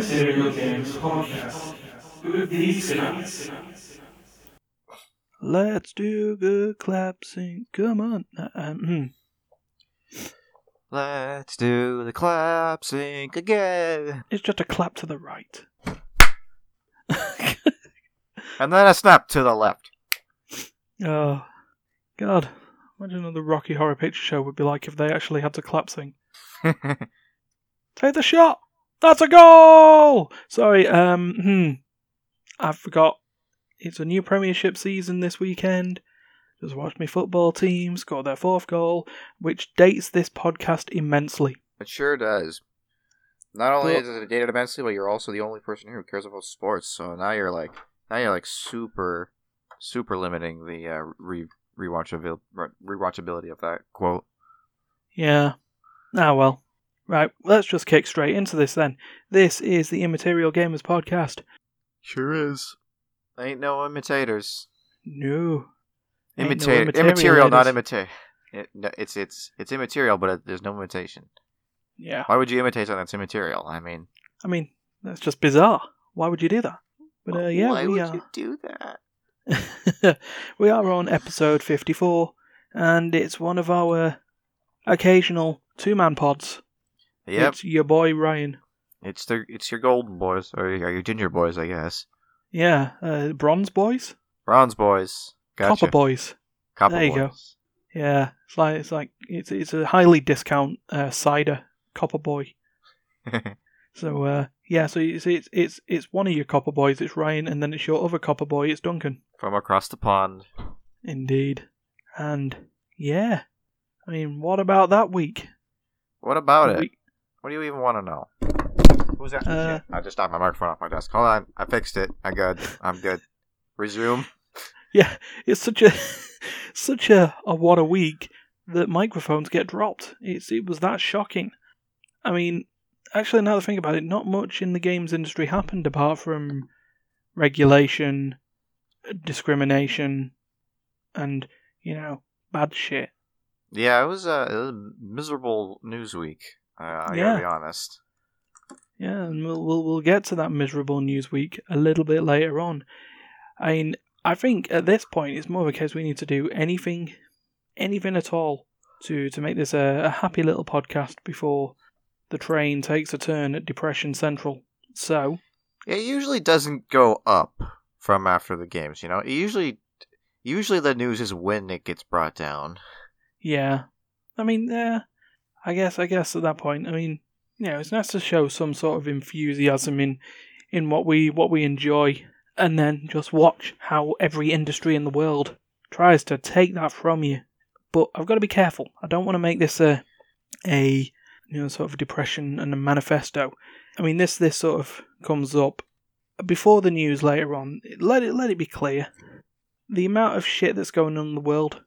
Immaterial Gamers Podcast with these guys. Let's do the clap sync. Come on. Uh, Um, hmm. Let's do the clap sync again. It's just a clap to the right. And then a snap to the left. oh, God. Imagine what the Rocky Horror Picture Show would be like if they actually had to clap sync. Take the shot. That's a goal. Sorry. Um. Hmm. I forgot. It's a new Premiership season this weekend. Just watched my football team score their fourth goal, which dates this podcast immensely. it sure does. Not only Well- is it dated immensely, but you're also the only person here who cares about sports. So now you're like, now you're like super, super limiting the uh, re rewatchabil- rewatchability of that quote. Yeah. Ah well. Right. Let's just kick straight into this then. This is the Immaterial Gamers podcast. Sure is. Ain't no imitators. No. Ain't no immaterial immaterial, not imitate. It, no, it's it's it's immaterial, but it, there's no imitation. Yeah. Why would you imitate something that's immaterial? I mean, I mean, that's just bizarre. Why would you do that? But uh, yeah, why we would are. you do that? we are on episode 54, and it's one of our occasional two man pods. Yep, It's your boy Ryan. it's the it's your golden boys or your, your ginger boys, I guess. Yeah, uh, Bronze Boys? Bronze boys, gotcha. Copper Boys. Copper There you go. boys. Yeah, it's like it's like it's it's a highly discount uh, cider Copper Boy. So uh, yeah, so it's, it's it's it's one of your Copper Boys. It's Ryan, and then it's your other Copper Boy. It's Duncan. From across the pond. Indeed, and yeah, I mean, what about that week? What about The it? week- What do you even want to know? Who's that? Uh, I just knocked my microphone off my desk. Hold on, I fixed it. I'm good. I'm good. Resume. Yeah, it's such a such a, a what a week that microphones get dropped. It's it was that shocking. I mean, actually, now that I think about it, not much in the games industry happened apart from regulation, discrimination, and you know bad shit. Yeah, it was, uh, it was a miserable news week. Uh, I Yeah. gotta be honest. Yeah, and we'll, we'll we'll get to that miserable news week a little bit later on. I mean, I think at this point it's more of a case we need to do anything, anything at all to to make this a, a happy little podcast before the train takes a turn at Depression Central. So It usually doesn't go up from after the games. You know, it usually, usually the news is when it gets brought down. yeah, I mean, uh, I guess I guess at that point, I mean, you know, it's nice to show some sort of enthusiasm in in what we what we enjoy, and then just watch how every industry in the world tries to take that from you. But I've got to be careful. I don't want to make this a a you know sort of depression and a manifesto. I mean, this this sort of comes up before the news later on. Let it let it be clear. The amount of shit that's going on in the world.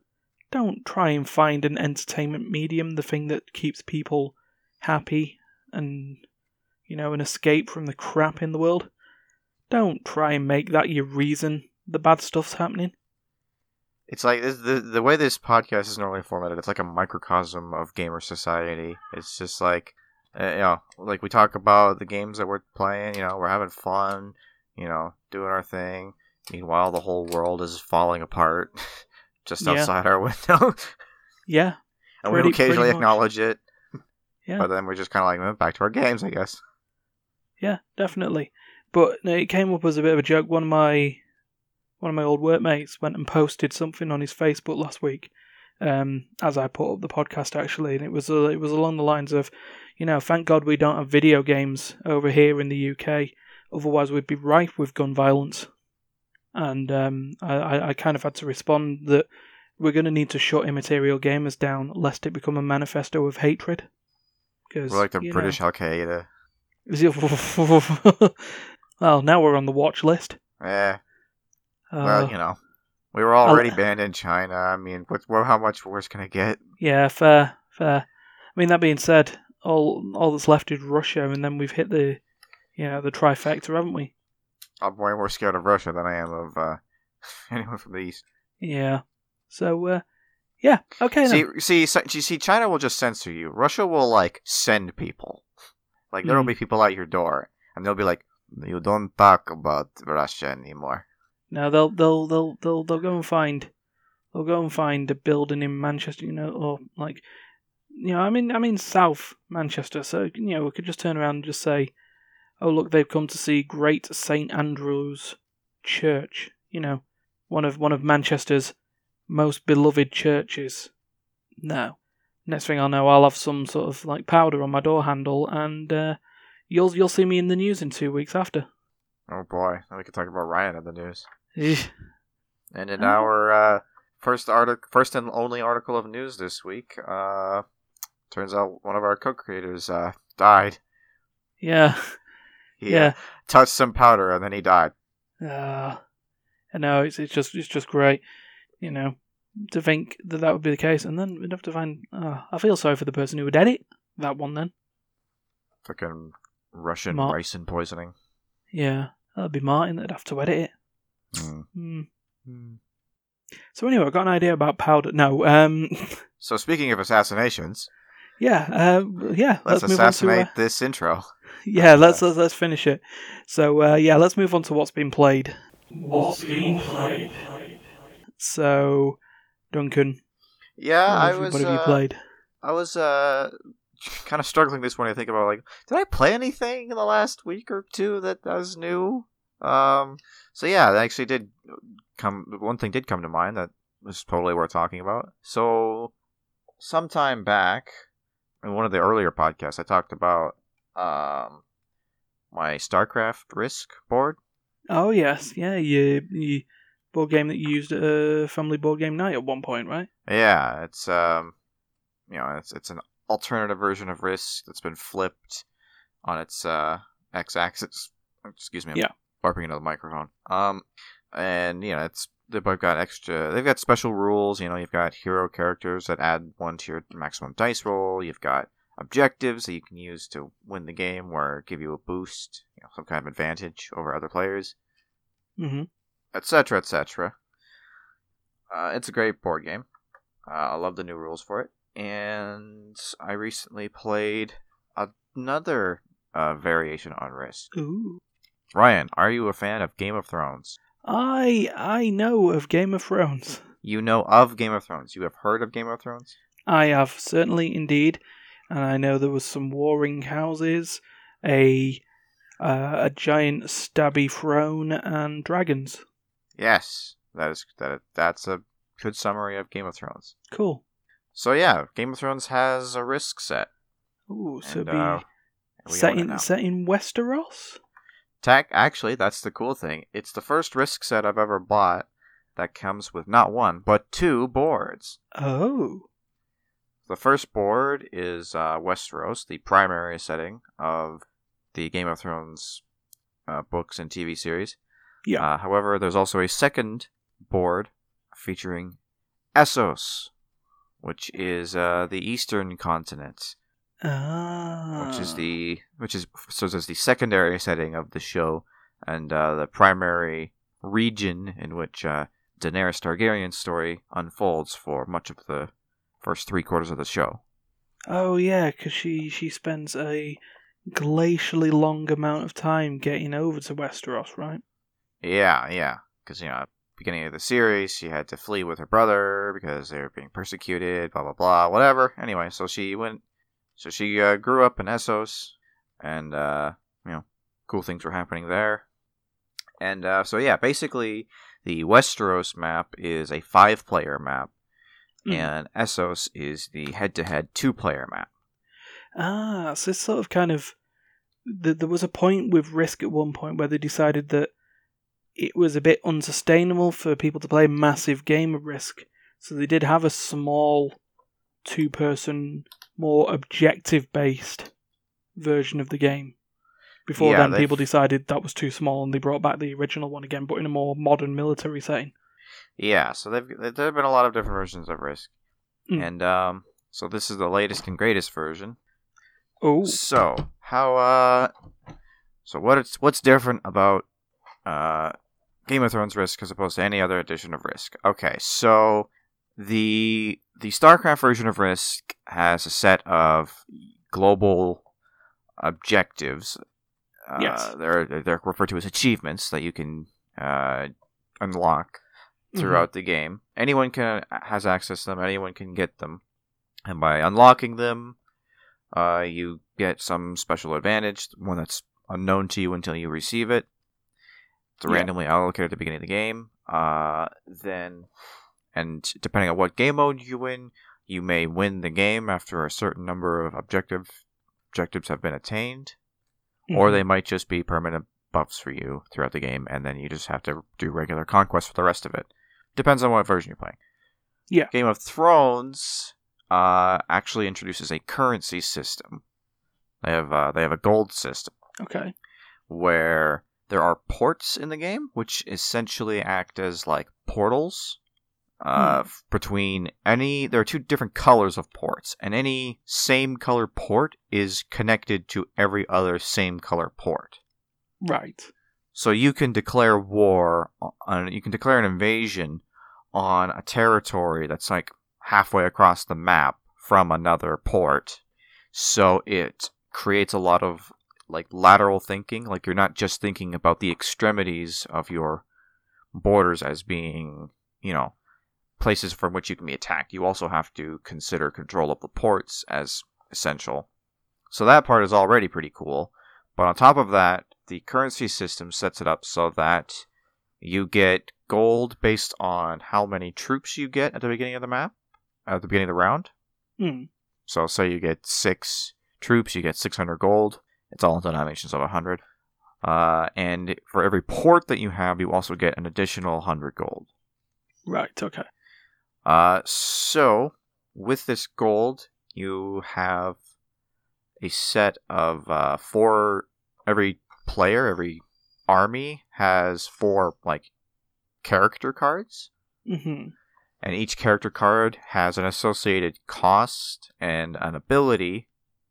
Don't try and find an entertainment medium, the thing that keeps people happy and you know an escape from the crap in the world. Don't try and make that your reason the bad stuff's happening. It's like the the way this podcast is normally formatted. It's like a microcosm of gamer society. It's just like, uh, you know, like we talk about the games that we're playing. You know, we're having fun. You know, doing our thing. Meanwhile, the whole world is falling apart just Yeah. outside our window, Yeah, and we occasionally acknowledge it. Yeah. But then we're just kind of like "Eh, back to our games, I guess. yeah, definitely. But it came up as a bit of a joke. One of my one of my old workmates went and posted something on his Facebook last week, um, as I put up the podcast actually, and it was uh, it was along the lines of, you know, thank God we don't have video games over here in the UK, otherwise we'd be rife with gun violence. And um, I, I, kind of had to respond that we're going to need to shut immaterial gamers down lest it become a manifesto of hatred. Because We're like the you know- British Al Qaeda. well, now we're on the watch list. Yeah. Uh, Well, you know, we were already I'll- banned in China. I mean, what, what, how much worse can it get? yeah, fair, fair. I mean, that being said, all all that's left is Russia, and then we've hit the, you know, the trifecta, haven't we? I'm way more scared of Russia than I am of uh, anyone from the east. Yeah. So, uh, yeah, okay. See, then. see, so- you see, China will just censor you. Russia will like send people. Like there will Mhm. be people at your door. and they'll be like, "You don't talk about Russia anymore." No, they'll they'll they'll they'll they'll go and find they'll go and find a building in Manchester, you know, or like you know, I mean I mean South Manchester. So you know, we could just turn around and just say, "Oh, look, they've come to see Great Saint Andrew's Church." You know, one of one of Manchester's most beloved churches. No, next thing I'll know, I'll have some sort of like powder on my door handle, and uh, you'll you'll see me in the news in two weeks after. Oh boy, now we can talk about Ryan in the news. And in Oh. our uh, first article, first and only article of news this week, uh, turns out one of our co-creators uh, died. yeah, He yeah. uh, touched some powder and then he died. Uh, I know it's it's just it's just great, you know, to think that that would be the case, and then we'd have to find. Uh, I feel sorry for the person who would edit that one. Then, Fucking Russian Mar- ricin poisoning. yeah, that'd be Martin that'd have to edit it. Mm. Hmm. So anyway, I've got an idea about powder. No, um, So speaking of assassinations, yeah, uh, yeah. let's, move on to. assassinate Uh, this intro. yeah, let's, let's let's finish it. So uh, yeah, let's move on to what's been played. What's being played? So, Duncan, Yeah, I have, was. what have you uh, played? I was uh kind of struggling this morning I think about like, did I play anything in the last week or two that was new? Um, so yeah, that actually did come. One thing did come to mind that was totally worth talking about. So, sometime back in one of the earlier podcasts, I talked about um my StarCraft Risk board. Oh yes, yeah, you, you board game that you used at a family board game night at one point, right? Yeah, it's um, you know, it's it's an alternative version of Risk that's been flipped on its uh x-axis. Excuse me, I'm Yeah. barping into the microphone. Um, and you know, it's they've both got extra. They've got special rules. You know, you've got hero characters that add one to your maximum dice roll. You've got objectives that you can use to win the game, or give you a boost, you know, some kind of advantage over other players Mm-hmm. etc., etc. Uh, it's a great board game. Uh, I love the new rules for it, and I recently played another uh, variation on Risk. Ooh, Ryan, are you a fan of Game of Thrones? I I know of Game of Thrones. You know of Game of Thrones. You have heard of Game of Thrones. I have certainly indeed, and I know there was some warring houses, a uh, a giant stabby throne, and dragons. Yes, that is that. That's a good summary of Game of Thrones. Cool. So yeah, Game of Thrones has a Risk set. Ooh, so and, be uh, set in set in Westeros. Tech, actually, that's the cool thing. It's the first Risk set I've ever bought that comes with not one but two boards. Oh, The first board is uh, Westeros, the primary setting of the Game of Thrones uh, books and TV series. Yeah. Uh, however, there's also a second board featuring Essos, which is uh, the eastern continent, ah, which is the which is so there's the secondary setting of the show and uh, the primary region in which uh, Daenerys Targaryen's story unfolds for much of the first three quarters of the show. Oh yeah, because she she spends a glacially long amount of time getting over to Westeros, right? Yeah, yeah. Because, you know, beginning of the series, she had to flee with her brother because they were being persecuted, blah, blah, blah, whatever. Anyway, so she went, so she uh, grew up in Essos, and, uh, you know, cool things were happening there. And, uh, so yeah, basically, the Westeros map is a five player map, Mm. and Essos is the head to head two player map. Ah, so it's sort of kind of. th there was a point with Risk at one point where they decided that it was a bit unsustainable for people to play a massive game of Risk, so they did have a small, two-person, more objective-based version of the game. Before Yeah, then, they- people decided that was too small, and they brought back the original one again, but in a more modern military setting. Yeah, so they've, there have been a lot of different versions of Risk. Mm. And, um, so this is the latest and greatest version. Oh, So how uh so what it's what's different about uh Game of Thrones Risk as opposed to any other edition of Risk? Okay, so the the StarCraft version of Risk has a set of global objectives Uh, Yes. They're they're referred to as achievements that you can uh, unlock throughout the game. Anyone can has access to them. Anyone can get them, and by unlocking them, uh, you get some special advantage. One that's unknown to you until you receive it. It's Yeah. randomly allocated at the beginning of the game. Uh, then, and depending on what game mode you win, you may win the game after a certain number of objective objectives have been attained, or Mhm. they might just be permanent buffs for you throughout the game, and then you just have to do regular conquest for the rest of it. Depends on what version you're playing. Yeah. Game of Thrones uh, actually introduces a currency system. They have uh, they have a gold system Okay. where there are ports in the game, which essentially act as like portals uh, f- between any. There are two different colors of ports, and any same color port is connected to every other same color port. Right. So you can declare war on. You can declare an invasion on a territory that's like halfway across the map from another port. So it creates a lot of like lateral thinking. Like you're not just thinking about the extremities of your borders as being, you know, places from which you can be attacked. You also have to consider control of the ports as essential. So that part is already pretty cool. But on top of that, the currency system sets it up so that you get gold based on how many troops you get at the beginning of the map, at the beginning of the round. Mm. So, say you get six troops, you get 600 gold. It's all in denominations of 100. Uh, and for every port that you have, you also get an additional 100 gold. Right. Okay. Uh, so, with this gold, you have a set of uh, four. Every player, every army has four like character cards, hmm and each character card has an associated cost and an ability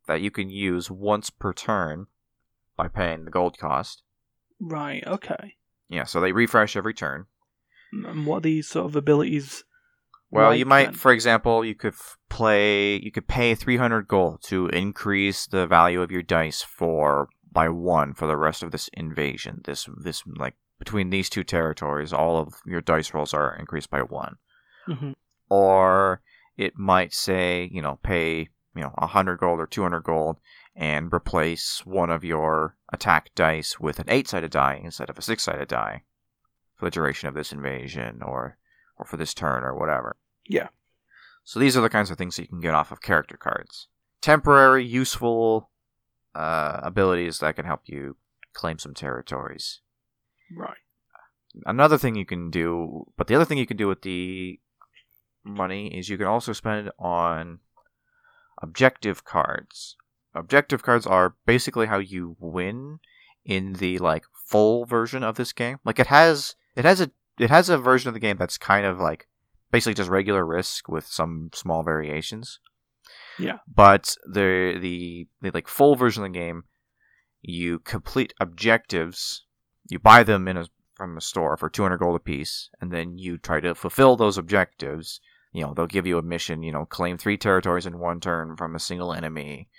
that you can use once per turn by paying the gold cost. Right. Okay. Yeah, so they refresh every turn. And what are these sort of abilities? Well, like you might, then? for example, you could f- play, you could pay 300 gold to increase the value of your dice for by one for the rest of this invasion. This, this like between these two territories, all of your dice rolls are increased by one. Mhm. Or it might say, you know, pay, you know, a 100 gold or 200 gold and replace one of your attack dice with an eight-sided die instead of a six-sided die for the duration of this invasion or or for this turn or whatever. Yeah. So these are the kinds of things that you can get off of character cards. Temporary, useful uh, abilities that can help you claim some territories. Right. Another thing you can do, but the other thing you can do with the money is you can also spend it on objective cards. Objective cards are basically how you win in the like full version of this game. Like it has it has a it has a version of the game that's kind of like basically just regular risk with some small variations. Yeah. But the the the like full version of the game, you complete objectives. You buy them in a from a store for 200 gold apiece, and then you try to fulfill those objectives. You know, they'll give you a mission. You know, claim three territories in one turn from a single enemy.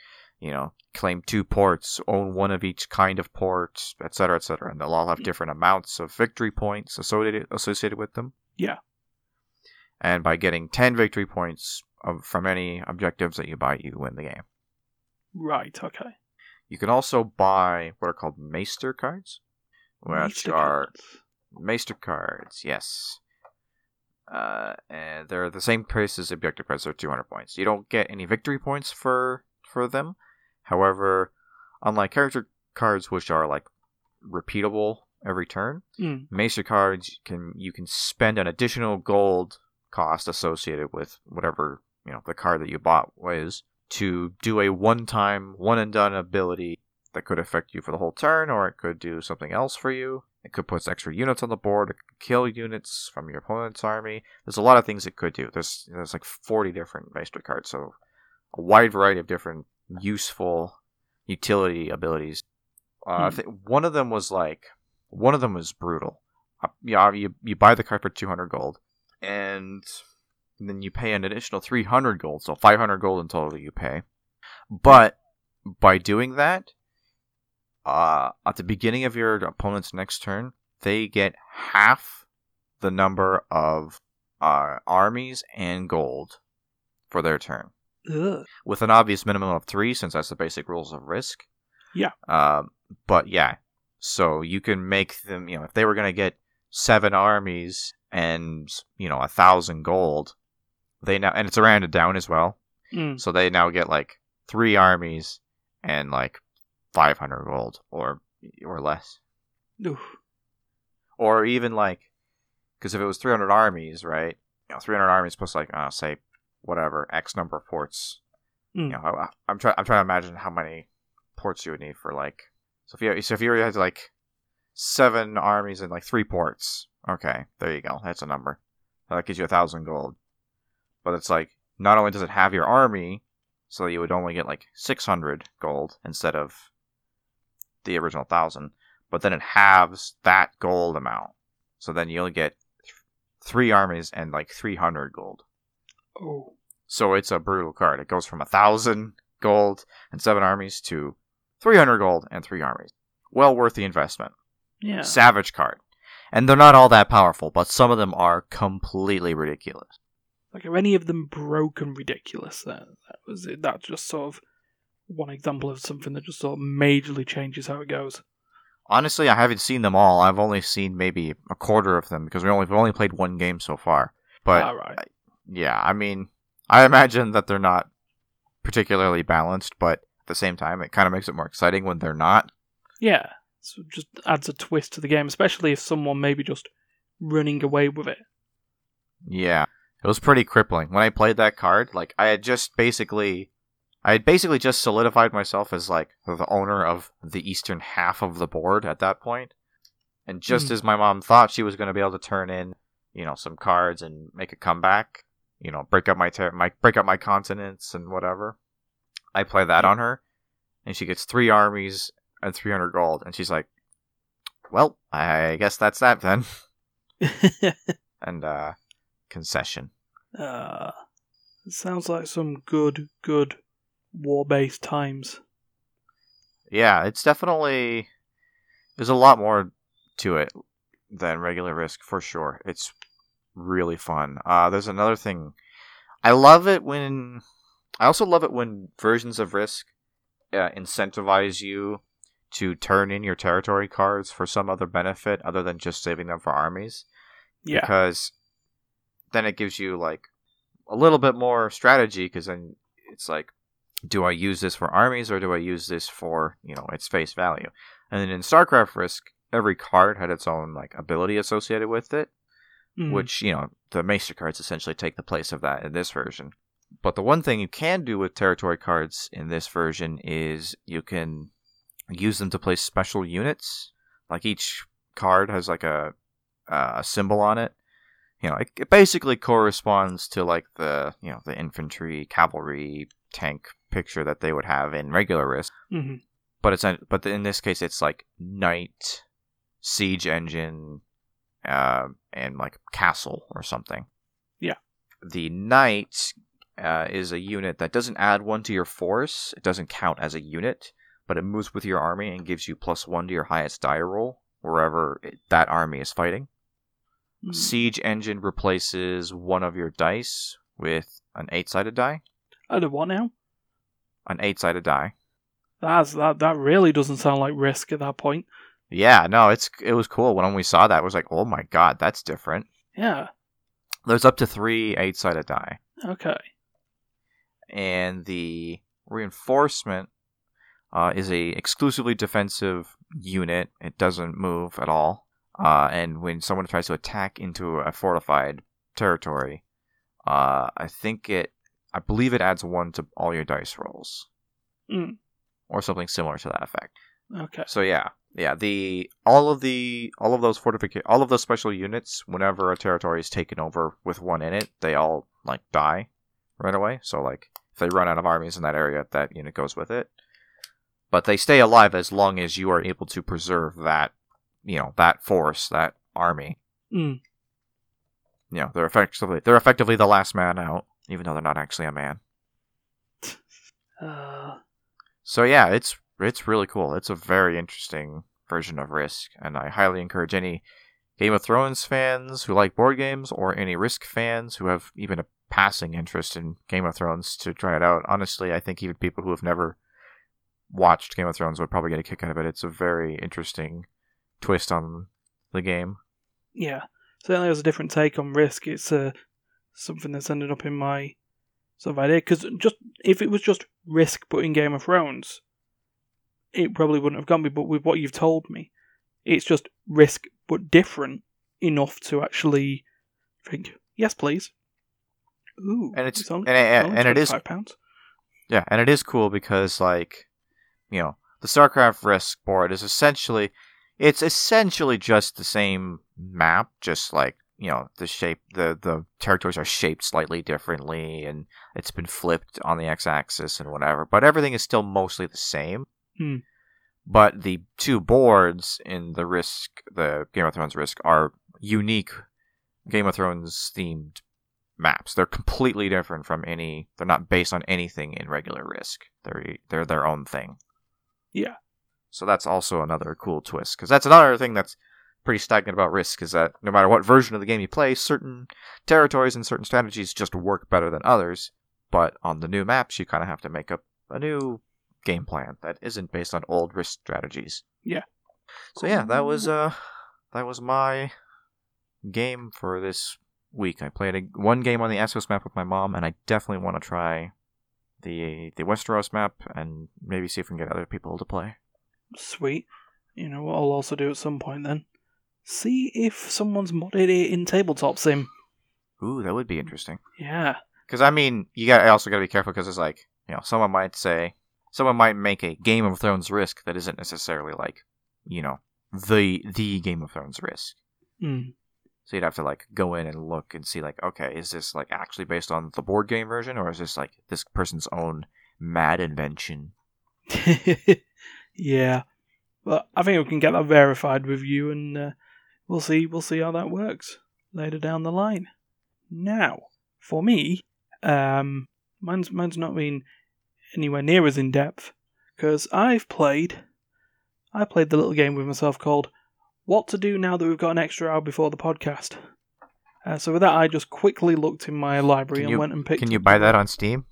You know, claim two ports, own one of each kind of port, etc., etc. And they'll all have different amounts of victory points associated associated with them. Yeah. And by getting 10 victory points of, from any objectives that you buy, you win the game. Right. Okay. You can also buy what are called Maester cards, which Maester are cards. Maester cards, yes. Uh, and they're the same price as objective cards. They're 200 points. You don't get any victory points for for them. However, unlike character cards, which are like repeatable every turn, Mm. Maester cards can you can spend an additional gold cost associated with whatever you know the card that you bought was to do a one-time, one and done ability that could affect you for the whole turn, or it could do something else for you. It could put extra units on the board. It could kill units from your opponent's army. There's a lot of things it could do. There's there's like 40 different Maester cards, so a wide variety of different useful utility abilities. Uh, I Hmm. think one of them was like one of them was brutal. Uh, yeah, you you buy the card for 200 gold, and then you pay an additional 300 gold, so 500 gold in total you pay. But by doing that, uh, at the beginning of your opponent's next turn, they get half the number of uh, armies and gold for their turn, Ugh. with an obvious minimum of three, since that's the basic rules of risk. Yeah. Um, but yeah, so you can make them. You know, if they were gonna get seven armies and you know a thousand gold, they now and it's rounded down as well. Mm. So they now get like three armies and like 500 gold or or less. Oof. Or even like because if it was 300 armies, right? You know, 300 armies plus like uh, say whatever X number of ports. Mm. You know, I, I'm trying I'm trying to imagine how many ports you would need for like so if you so if you already had like seven armies and like three ports, okay, there you go. That's a number. That gives you a thousand gold. But it's like not only does it have your army, so you would only get like 600 gold instead of the original thousand, but then it halves that gold amount. So then you only get th- three armies and like 300 gold. Oh. So it's a brutal card. It goes from a thousand gold and seven armies to 300 gold and three armies. Well worth the investment. Yeah. Savage card. And they're not all that powerful, but some of them are completely ridiculous. Like, are any of them broken ridiculous? That, that was it. That's just sort of one example of something that just sort of majorly changes how it goes. Honestly, I haven't seen them all. I've only seen maybe a quarter of them because we only we've only played one game so far. But All right. yeah, I mean, I imagine that they're not particularly balanced, but at the same time, it kind of makes it more exciting when they're not. Yeah. So it just adds a twist to the game, especially if someone maybe just running away with it. Yeah, it was pretty crippling when I played that card. Like, I had just basically, I had basically just solidified myself as like the owner of the eastern half of the board at that point. And just Mhm. as my mom thought she was going to be able to turn in, you know, some cards and make a comeback, you know, break up my ter- my break up my continents and whatever, I play that on her, and she gets three armies and three hundred gold, and she's like, "Well, I guess that's that then." And uh, concession. uh, sounds like some good, good war-based times. Yeah, it's definitely there's a lot more to it than regular risk for sure. It's really fun. Uh, there's another thing. I love it when I also love it when versions of risk uh, incentivize you to turn in your territory cards for some other benefit other than just saving them for armies Yeah. because then it gives you like a little bit more strategy because then it's like do i use this for armies or do i use this for you know its face value and then in starcraft risk every card had its own like ability associated with it Mm. which you know the maester cards essentially take the place of that in this version but the one thing you can do with territory cards in this version is you can use them to place special units. Like each card has like a a symbol on it. You know it, it basically corresponds to like the you know the infantry cavalry tank picture that they would have in regular risk Mhm. but it's but in this case it's like knight siege engine uh, and like castle or something. Yeah. the knight uh, is a unit that doesn't add one to your force. It doesn't count as a unit but it moves with your army and gives you plus one to your highest die roll wherever it, that army is fighting Mm. siege engine replaces one of your dice with an eight-sided die I don't what now? an eight-sided die That's that. That really doesn't sound like risk at that point. Yeah, no, it's it was cool when we saw that. It was like, oh my god, that's different. Yeah. There's up to three eight-sided die, Okay. and the reinforcement uh, is a exclusively defensive unit. It doesn't move at all, uh, and when someone tries to attack into a fortified territory, uh, I think it, I believe it adds one to all your dice rolls, Mm. or something similar to that effect. Okay. So yeah, yeah. The all of the all of those fortification, all of those special units, whenever a territory is taken over with one in it, they all like die right away. So like if they run out of armies in that area, that unit goes with it. But they stay alive as long as you are able to preserve that, you know, that force, that army. Mm. You know, they're effectively they're effectively the last man out, even though they're not actually a man. Uh, So yeah, it's it's really cool. It's a very interesting version of Risk, and I highly encourage any Game of Thrones fans who like board games or any Risk fans who have even a passing interest in Game of Thrones to try it out. Honestly, I think even people who have never watched Game of Thrones would probably get a kick out of it. It's a very interesting twist on the game. Yeah, certainly has a different take on Risk. It's uh, something that's ended up in my sort of idea because just if it was just Risk but in Game of Thrones, it probably wouldn't have gone me. But with what you've told me, it's just Risk but different enough to actually think, yes, please. Ooh, And it's- only, and it- only and it is- five pounds. Yeah, and it is cool because like, you know, the StarCraft Risk board is essentially it's essentially just the same map, just like, you know, the shape the the territories are shaped slightly differently and it's been flipped on the x-axis and whatever, but everything is still mostly the same. Hmm. But the two boards in the Risk, the Game of Thrones Risk are unique Game of Thrones themed maps. They're completely different from any. They're not based on anything in regular Risk. They're they're their own thing. Yeah. So that's also another cool twist because that's another thing that's pretty stagnant about Risk is that no matter what version of the game you play, certain territories and certain strategies just work better than others. But on the new maps, you kind of have to make up a new game plan that isn't based on old Risk strategies. Yeah. So yeah, that was uh that was my game for this week. I played a, one game on the Essos map with my mom, and I definitely want to try the the Westeros map and maybe see if we can get other people to play. Sweet. You know what I'll also do at some point then? See if someone's modded it in Tabletop Sim. Ooh, that would be interesting. Yeah. Because I mean, you got I also got to be careful because it's like you know someone might say someone might make a Game of Thrones Risk that isn't necessarily like you know the the Game of Thrones Risk. Mm. So you'd have to like go in and look and see like, okay, is this like actually based on the board game version, or is this like this person's own mad invention? yeah. But I think we can get that verified with you, and uh, we'll see. We'll see how that works later down the line. Now, for me, um, mine's mine's not been anywhere near as in depth because I've played. I played the little game with myself called "What to Do Now That We've Got an Extra Hour Before the Podcast." Uh, so with that, I just quickly looked in my library Can and you- went and picked. Can you buy that on Steam?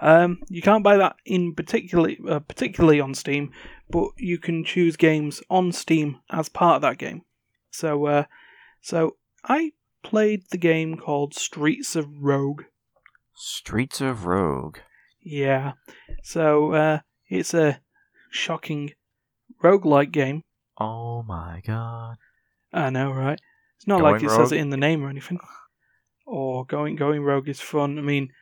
um, you can't buy that in particularly uh, particularly on Steam, but you can choose games on Steam as part of that game. So, uh, so I played the game called Streets of Rogue. Streets of Rogue. Yeah, so uh, it's a shocking roguelike game. Oh my god. I know, right? It's not Going like it rogue? says it in the name or anything. Or going going rogue is fun. I mean,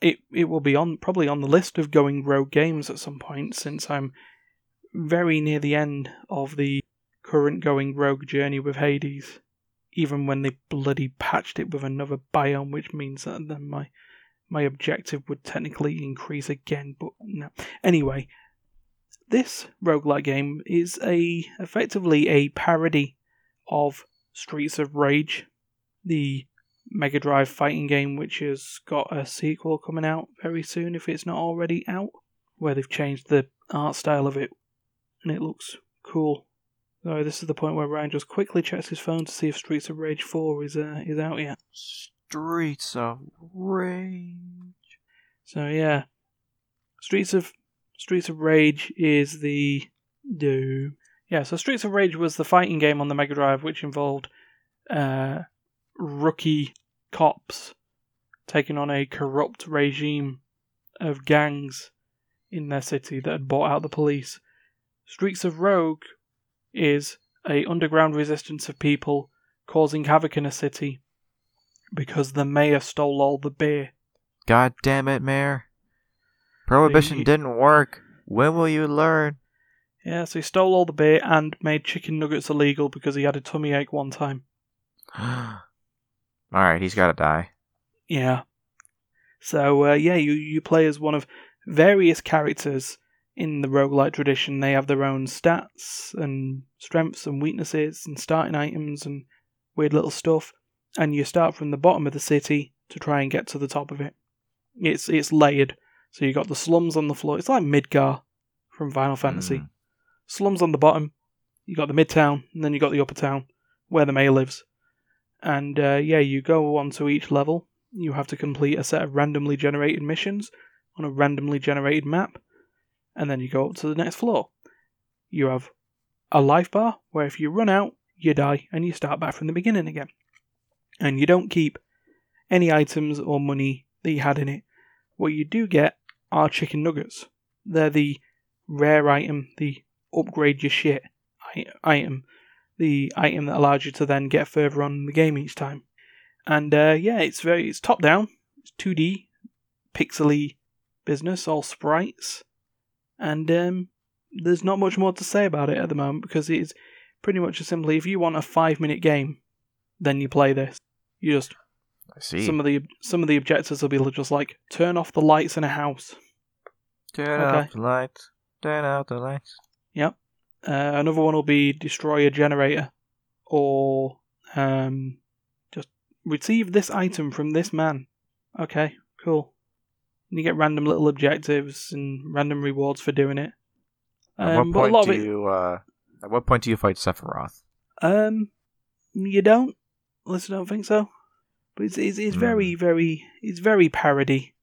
it it will be on probably on the list of going rogue games at some point since I'm very near the end of the current going rogue journey with Hades. Even when they bloody patched it with another biome, which means that then my my objective would technically increase again, but no. Anyway, this roguelike game is a effectively a parody of Streets of Rage, the Mega Drive fighting game, which has got a sequel coming out very soon, if it's not already out, where they've changed the art style of it, and it looks cool. So this is the point where Ryan just quickly checks his phone to see if Streets of Rage 4 is uh, is out yet. Streets of Rage. So yeah, Streets of Streets of Rage is the do yeah. So Streets of Rage was the fighting game on the Mega Drive, which involved uh, rookie cops taking on a corrupt regime of gangs in their city that had bought out the police. Streets of Rogue is a underground resistance of people causing havoc in a city because the mayor stole all the beer. God damn it, Mayor. Prohibition The- didn't work. When will you learn? Yeah, so he stole all the beer and made chicken nuggets illegal because he had a tummy ache one time. Alright, he's gotta die. Yeah. So uh, yeah, you you play as one of various characters in the roguelite tradition. They have their own stats and strengths and weaknesses and starting items and weird little stuff. And you start from the bottom of the city to try and get to the top of it. It's it's layered. So you got the slums on the floor. It's like Midgar from Final Fantasy. Mm. Slums on the bottom. You got the midtown, and then you got the upper town, where the mayor lives. And uh, yeah, you go onto each level. You have to complete a set of randomly generated missions on a randomly generated map, and then you go up to the next floor. You have a life bar where if you run out, you die and you start back from the beginning again. And you don't keep any items or money that you had in it. What you do get are chicken nuggets. They're the rare item, the upgrade your shit item, the item that allows you to then get further on in the game each time. And uh, yeah, it's very it's top down, it's 2D, pixely business, all sprites, and um, there's not much more to say about it at the moment because it's pretty much as simply if you want a five minute game, then you play this. You just I see. some of the some of the objectives will be just like turn off the lights in a house. Turn Okay. out the lights. Turn out the lights. Yep. Uh, another one will be destroy a generator, or um, just receive this item from this man. Okay, cool. And you get random little objectives and random rewards for doing it. At Um, what point do it, you? Uh, at what point do you fight Sephiroth? um, you don't. Unless I don't think so. But it's it's, it's Hmm. very very it's very parody.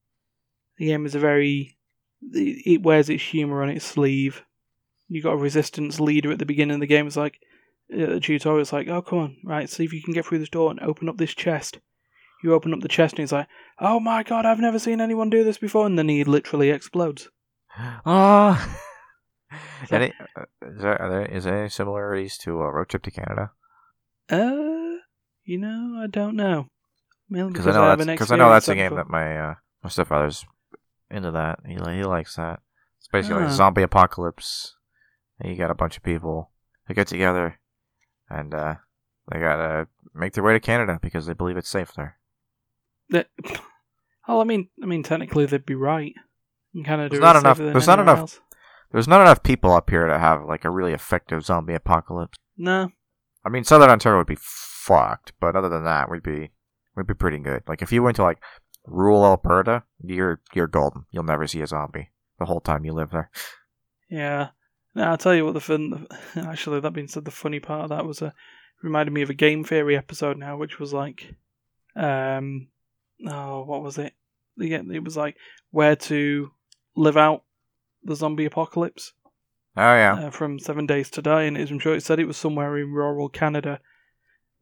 The game is a very it it wears its humor on its sleeve. You got a resistance leader at the beginning of the game. It's like uh, the tutorial's like, oh come on, right, see if you can get through this door and open up this chest. You open up the chest and he's like, oh my god, I've never seen anyone do this before, and then he literally explodes. Ah. So- Any, uh, is there, are there is there any similarities to uh, Road Trip to Canada? Uh, you know, I don't know. Because I know haven't that's because I know that's a game that my uh, my stepfather's into that. He he likes that. It's basically Ah. like zombie apocalypse. And you got a bunch of people who get together, and uh, they gotta make their way to Canada because they believe it's safe there. That, well, I mean, I mean, technically they'd be right. In Canada, There's not enough- there's not enough- else. There's not enough people up here to have like a really effective zombie apocalypse. No, I mean, Southern Ontario would be fucked, but other than that, we'd be we'd be pretty good. Like if you went to like rural Alberta, you're you're golden. You'll never see a zombie the whole time you live there. yeah. No, I'll tell you what the fun. Actually, that being said, the funny part of that was a reminded me of a game theory episode now, which was like, um, oh, what was it? Yeah, it was like where to live out the zombie apocalypse. Oh yeah, uh, from Seven Days to Die, and it, I'm sure it said it was somewhere in rural Canada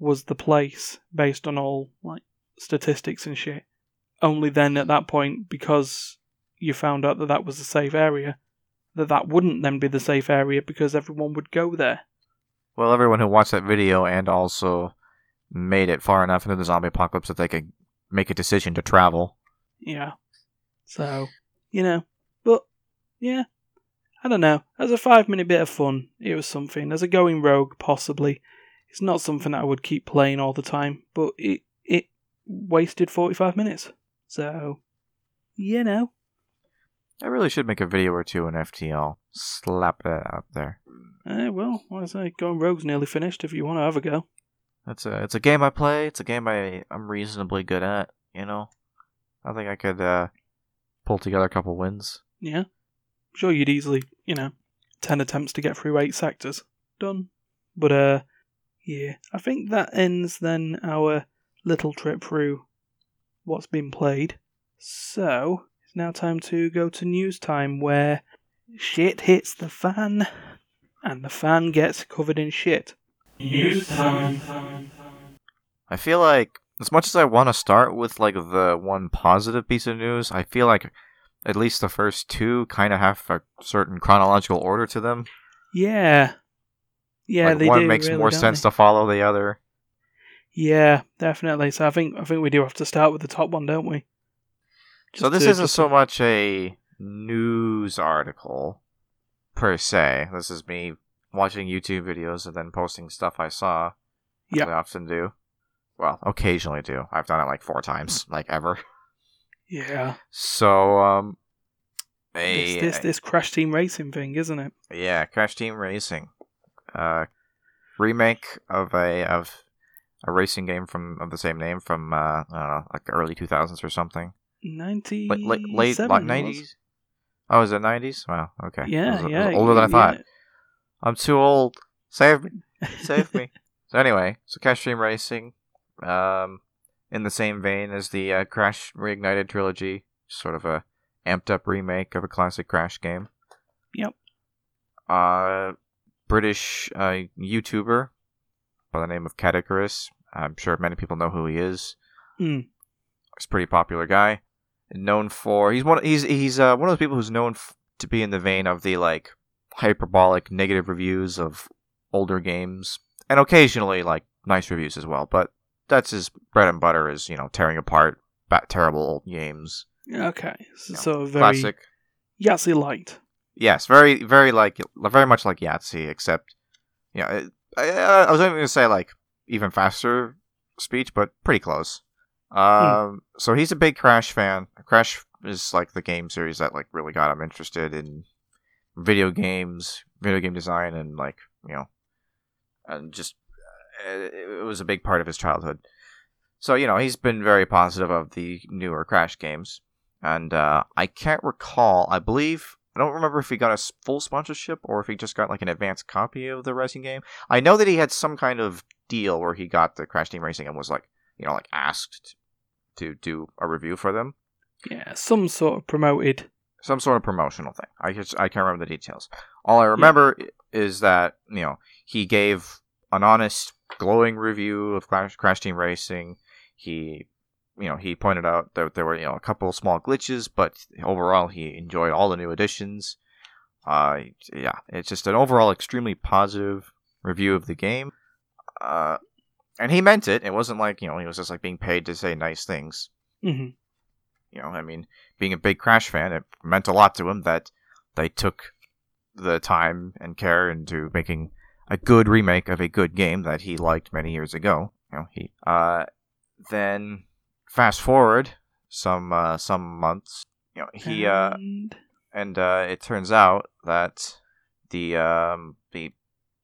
was the place based on all like statistics and shit. Only then at that point, because you found out that that was a safe area, that that wouldn't then be the safe area because everyone would go there. well, everyone who watched that video and also made it far enough into the zombie apocalypse that they could make a decision to travel. Yeah. So, you know, but yeah, I don't know. As a five minute bit of fun, it was something. As a going rogue, possibly, it's not something that I would keep playing all the time. But it it wasted forty five minutes. So, you know, I really should make a video or two in FTL. Slap that up there. eh, well, I say, going rogue's nearly finished. If you want to have a go, It's a it's a game I play. It's a game I I'm reasonably good at. You know, I think I could uh, pull together a couple wins. yeah, I'm sure you'd easily, you know, ten attempts to get through eight sectors. Done. But uh, yeah, I think that ends then our little trip through what's been played. So it's now time to go to news time, where shit hits the fan, and the fan gets covered in shit. News time. I feel like as much as I want to start with like the one positive piece of news, I feel like at least the first two kind of have a certain chronological order to them. Yeah, yeah, like they one do. makes really, more sense they? to follow the other. Yeah, definitely. So I think I think we do have to start with the top one, don't we? so this to- isn't so much a news article per se. This is me watching YouTube videos and then posting stuff I saw. Yeah, I often do. Well, occasionally do. I've done it like four times, like ever. Yeah, So, um, a it's this this crash team racing thing, isn't it? yeah, Crash Team Racing, uh, remake of a of a racing game from of the same name from uh, I don't know, like early two thousands or something. Ninety Late late, late like nineties. Oh, is it nineties? Wow. Okay. Yeah, was- yeah. Older than I thought. yeah. I'm too old. Save me. Save me. So anyway, so Crash Team Racing, um, in the same vein as the uh, Crash Reignited trilogy, sort of a amped up remake of a classic Crash game. Yep. Uh, British uh, YouTuber by the name of Caddicarus. I'm sure many people know who he is. Mm. He's a pretty popular guy, known for he's one he's he's uh, one of those people who's known f- to be in the vein of the like hyperbolic negative reviews of older games and occasionally like nice reviews as well. But that's his bread and butter is you know tearing apart ba- terrible old games. Okay. So, Yeah. so very Classic. Yahtzee light. Yes, very very like very much like Yahtzee, except you know it, I, I was even going to say like even faster speech, but pretty close. Um, so he's a big Crash fan. Crash is like the game series that like really got him interested in video games, video game design, and like you know, and just uh, it, it was a big part of his childhood. So you know he's been very positive of the newer Crash games, and uh, I can't recall. I believe I don't remember if he got a full sponsorship or if he just got like an advanced copy of the racing game. I know that he had some kind of deal where he got the Crash Team Racing and was like you know like asked to do a review for them Yeah, some sort of promoted. some sort of promotional thing. I just I can't remember the details. All I remember i is that you know he gave an honest, glowing review of Crash, Crash Team Racing. He you know he pointed out that there were you know a couple of small glitches, but overall he enjoyed all the new additions. Uh, yeah, it's just an overall extremely positive review of the game. Uh, and he meant it. It wasn't like you know he was just like being paid to say nice things hmm you know, I mean, being a big Crash fan, it meant a lot to him that they took the time and care into making a good remake of a good game that he liked many years ago. You know, he uh, then fast forward some uh, some months, you know, he uh, And- and uh, it turns out that the um, the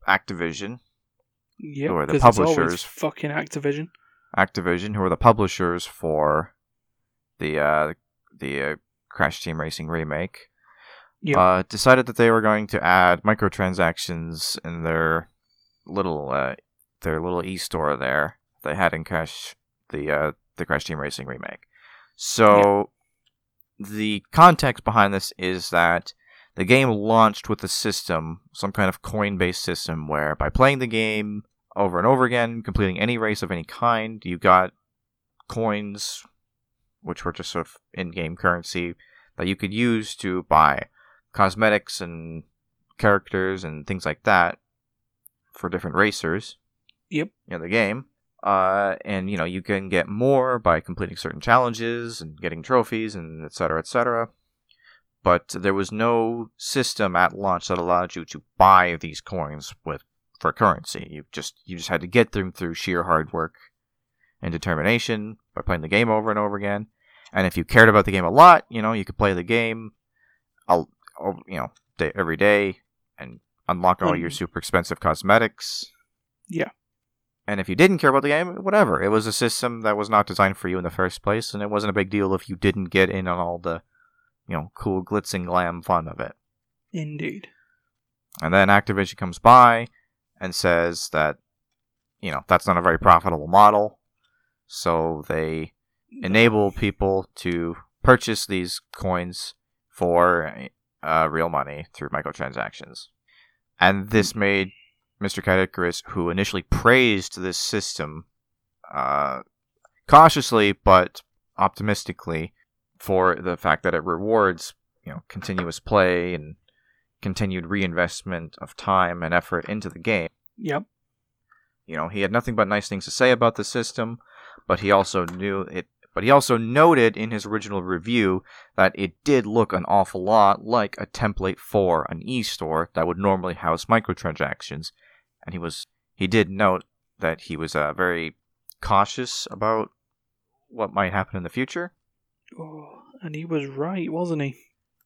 Activision Yep, who are the 'cause it's always publishers. fucking Activision. Activision, who are the publishers for the uh, the uh, Crash Team Racing remake, Yep. uh, decided that they were going to add microtransactions in their little uh, their little e-store there they had in Crash the uh, the Crash Team Racing remake. So the context behind this is that the game launched with a system, some kind of coin-based system, where by playing the game over and over again, completing any race of any kind, you got coins, which were just sort of in-game currency that you could use to buy cosmetics and characters and things like that for different racers Yep. in the game. Uh, and you know you can get more by completing certain challenges and getting trophies and etc. etc. But there was no system at launch that allowed you to buy these coins with for currency. You just you just had to get them through sheer hard work and determination by playing the game over and over again. And if you cared about the game a lot, you know you could play the game, I'll, you know, day, every day and unlock all your Mm. super expensive cosmetics. Yeah. And if you didn't care about the game, whatever. It was a system that was not designed for you in the first place, and it wasn't a big deal if you didn't get in on all the, you know, cool glitz and glam fun of it. Indeed. And then Activision comes by and says that, you know, that's not a very profitable model. So they enable people to purchase these coins for uh, real money through microtransactions. And this made Mr. Caddicarus, who initially praised this system uh, cautiously but optimistically for the fact that it rewards you know continuous play and continued reinvestment of time and effort into the game. Yep. You know, he had nothing but nice things to say about the system, but he also knew it. But he also noted in his original review that it did look an awful lot like a template for an e-store that would normally house microtransactions, and he was he did note that he was uh, very cautious about what might happen in the future. Oh, and he was right, wasn't he?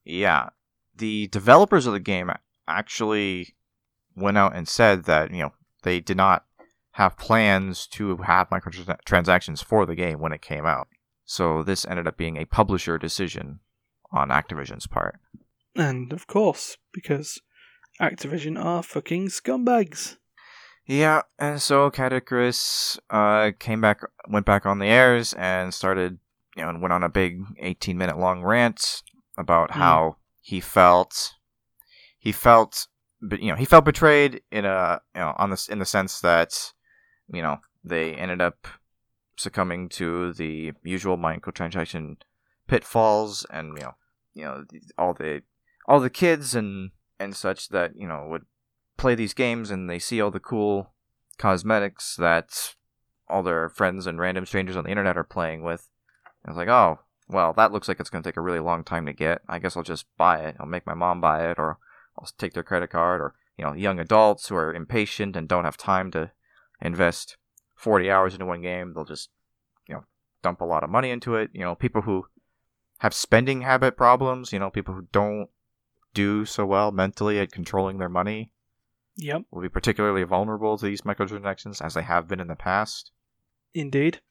Yeah, the developers of the game actually went out and said that you know they did not have plans to have microtransactions for the game when it came out. So this ended up being a publisher decision on Activision's part. And of course, because Activision are fucking scumbags. Yeah, and so Caddicarus uh, came back, went back on the airs, and started, you know, and went on a big 18 minute long rant about Hmm. how he felt. He felt, but you know, he felt betrayed in a, you know, on this in the sense that, you know, they ended up succumbing to the usual microtransaction pitfalls, and you know, you know, all the all the kids and and such that you know would play these games and they see all the cool cosmetics that all their friends and random strangers on the internet are playing with. I was like, oh, well, that looks like it's going to take a really long time to get. I guess I'll just buy it. I'll make my mom buy it, or I'll take their credit card, or you know, young adults who are impatient and don't have time to invest 40 hours into one game, they'll just you know dump a lot of money into it. You know, people who have spending habit problems, you know, people who don't do so well mentally at controlling their money Yep, will be particularly vulnerable to these microtransactions as they have been in the past. indeed.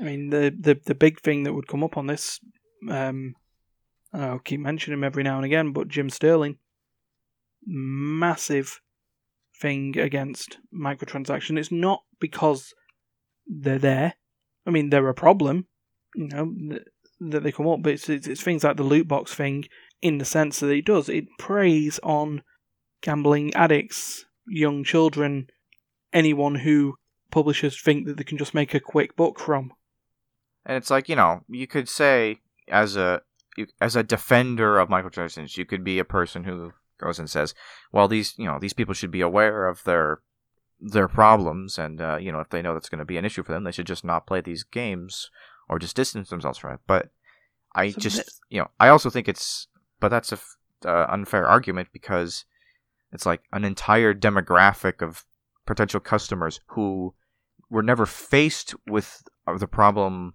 I mean, the, the, the big thing that would come up on this, um, I'll keep mentioning him every now and again, but Jim Sterling, massive thing against microtransaction. It's not because they're there. I mean, they're a problem, you know, th- that they come up, but it's, it's, it's things like the loot box thing in the sense that it does. It preys on gambling addicts, young children, anyone who publishers think that they can just make a quick buck from. And it's like, you know, you could say as a as a defender of microtransactions, you could be a person who goes and says, "Well, these, you know, these people should be aware of their their problems and uh, you know, if they know that's going to be an issue for them, they should just not play these games or just distance themselves from it." But I just, you know, I also think it's but that's a f- uh, unfair argument because it's like an entire demographic of potential customers who were never faced with uh, the problem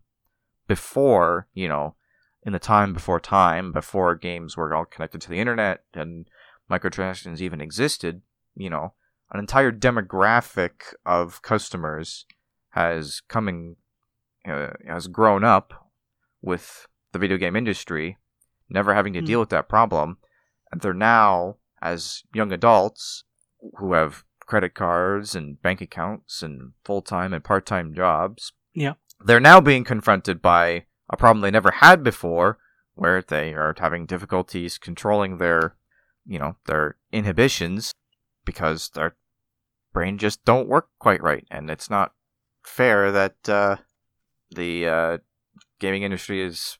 before, you know, in the time before time, before games were all connected to the internet and microtransactions even existed, you know, an entire demographic of customers has coming uh, has grown up with the video game industry, never having to Hmm. deal with that problem, and they're now as young adults who have credit cards and bank accounts and full-time and part-time jobs. Yeah. They're now being confronted by a problem they never had before where they are having difficulties controlling their, you know, their inhibitions because their brain just don't work quite right and it's not fair that uh, the uh, gaming industry is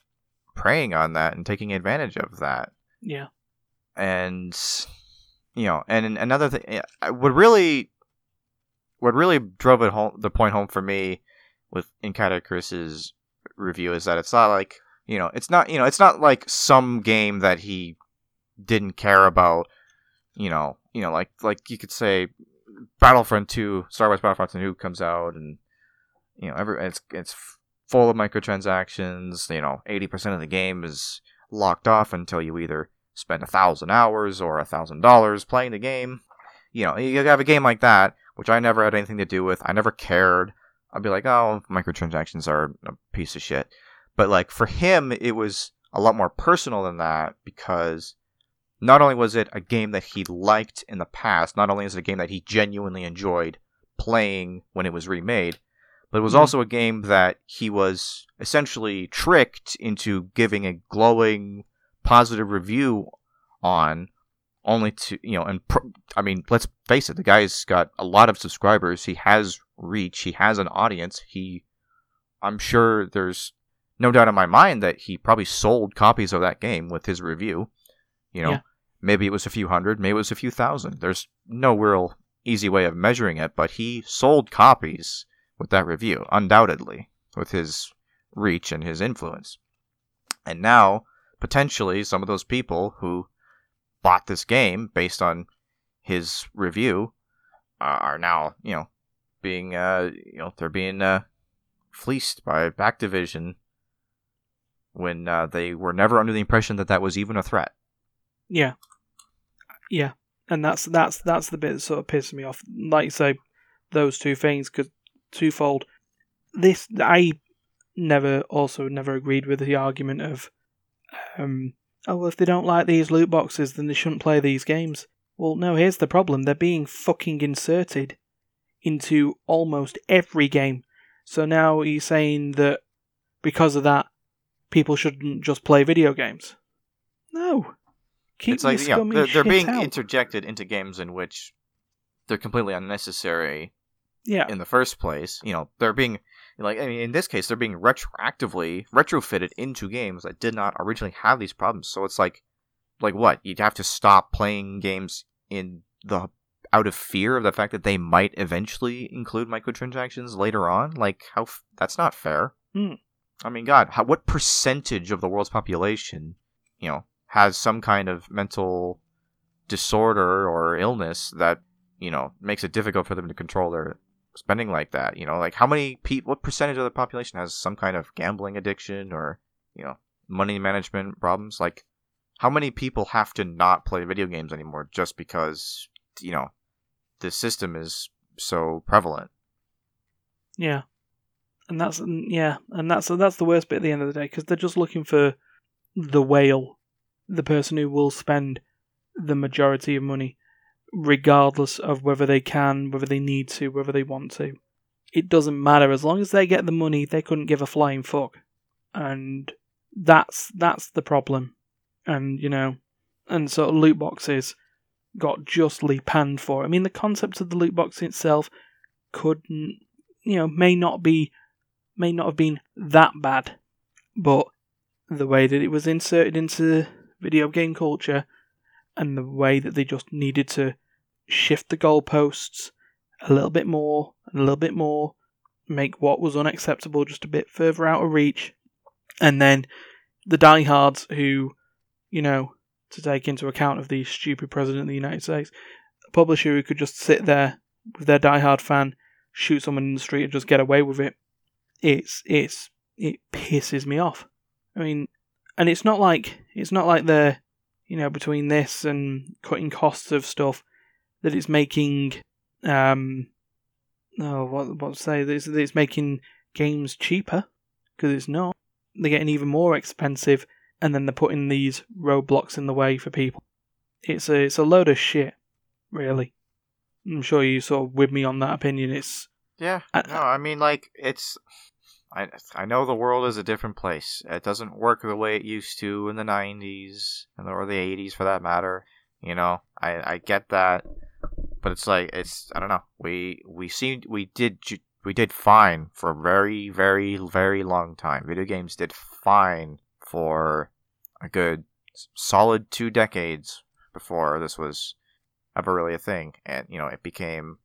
preying on that and taking advantage of that Yeah. And you know, and another thing, yeah, what really, what really drove it home, the point home for me with in Chris's review is that it's not like you know, it's not you know, it's not like some game that he didn't care about, you know, you know, like like you could say Battlefront Two, Star Wars Battlefront Two comes out, and you know, every it's it's full of microtransactions. You know, eighty percent of the game is locked off until you either spend a thousand hours or a thousand dollars playing the game. You know, you have a game like that, which I never had anything to do with. I never cared. I'd be like, oh, microtransactions are a piece of shit. But like for him, it was a lot more personal than that because not only was it a game that he liked in the past, not only is it a game that he genuinely enjoyed playing when it was remade, but it was Mhm. also a game that he was essentially tricked into giving a glowing positive review on only to you know and i mean let's face it the guy's got a lot of subscribers. He has reach. He has an audience. He i'm sure there's no doubt in my mind that he probably sold copies of that game with his review you know. Yeah. maybe it was a few hundred maybe it was a few thousand. There's no real easy way of measuring it but he sold copies with that review undoubtedly with his reach and his influence. And now potentially some of those people who bought this game based on his review uh, are now you know being uh you know they're being uh fleeced by Activision when uh, they were never under the impression that that was even a threat. Yeah, yeah, and that's that's that's the bit that sort of pisses me off. Like you say, those two things, because twofold. This I never also never agreed with the argument of um, oh, well, if they don't like these loot boxes, then they shouldn't play these games. Well, no, here's the problem. They're being fucking inserted into almost every game. So now he's saying that because of that, people shouldn't just play video games. No. Keep it's like your you know, they're, they're being out. interjected into games in which they're completely unnecessary yeah. in the first place. You know, they're being like I mean, in this case, they're being retroactively retrofitted into games that did not originally have these problems. So it's like, like what? You'd have to stop playing games in the out of fear of the fact that they might eventually include microtransactions later on. Like how f- that's not fair. Hmm. I mean, God, how, what percentage of the world's population, you know, has some kind of mental disorder or illness that you know makes it difficult for them to control their spending like that you know like how many people what percentage of the population has some kind of gambling addiction or you know money management problems? Like how many people have to not play video games anymore just because you know the system is so prevalent? Yeah, and that's yeah, and that's that's the worst bit at the end of the day because they're just looking for the whale, the person who will spend the majority of money, regardless of whether they can, whether they need to, whether they want to. It doesn't matter as long as they get the money. They couldn't give a flying fuck, and that's that's the problem. And you know, and sort of loot boxes got justly panned for. I mean, the concept of the loot box itself couldn't you know may not be may not have been that bad but the way that it was inserted into video game culture and the way that they just needed to shift the goalposts a little bit more and a little bit more make what was unacceptable just a bit further out of reach and then the diehards who you know to take into account of the stupid president of the united states a publisher who could just sit there with their diehard fan shoot someone in the street and just get away with it. It's it's it pisses me off. I mean, and it's not like it's not like they're you know between this and cutting costs of stuff that it's making um no what what to say that it's, that it's making games cheaper because it's not. They're getting even more expensive, and then they're putting these roadblocks in the way for people. It's a it's a load of shit, really. I'm sure you sort of with me on that opinion. It's Yeah. I- no, I mean like it's I I know the world is a different place. It doesn't work the way it used to in the 90s and or the 80s for that matter. You know, I I get that. But it's like it's I don't know. We we seemed we did we did fine for a very very very long time. Video games did fine for a good solid 2 decades before this was ever really a thing and you know it became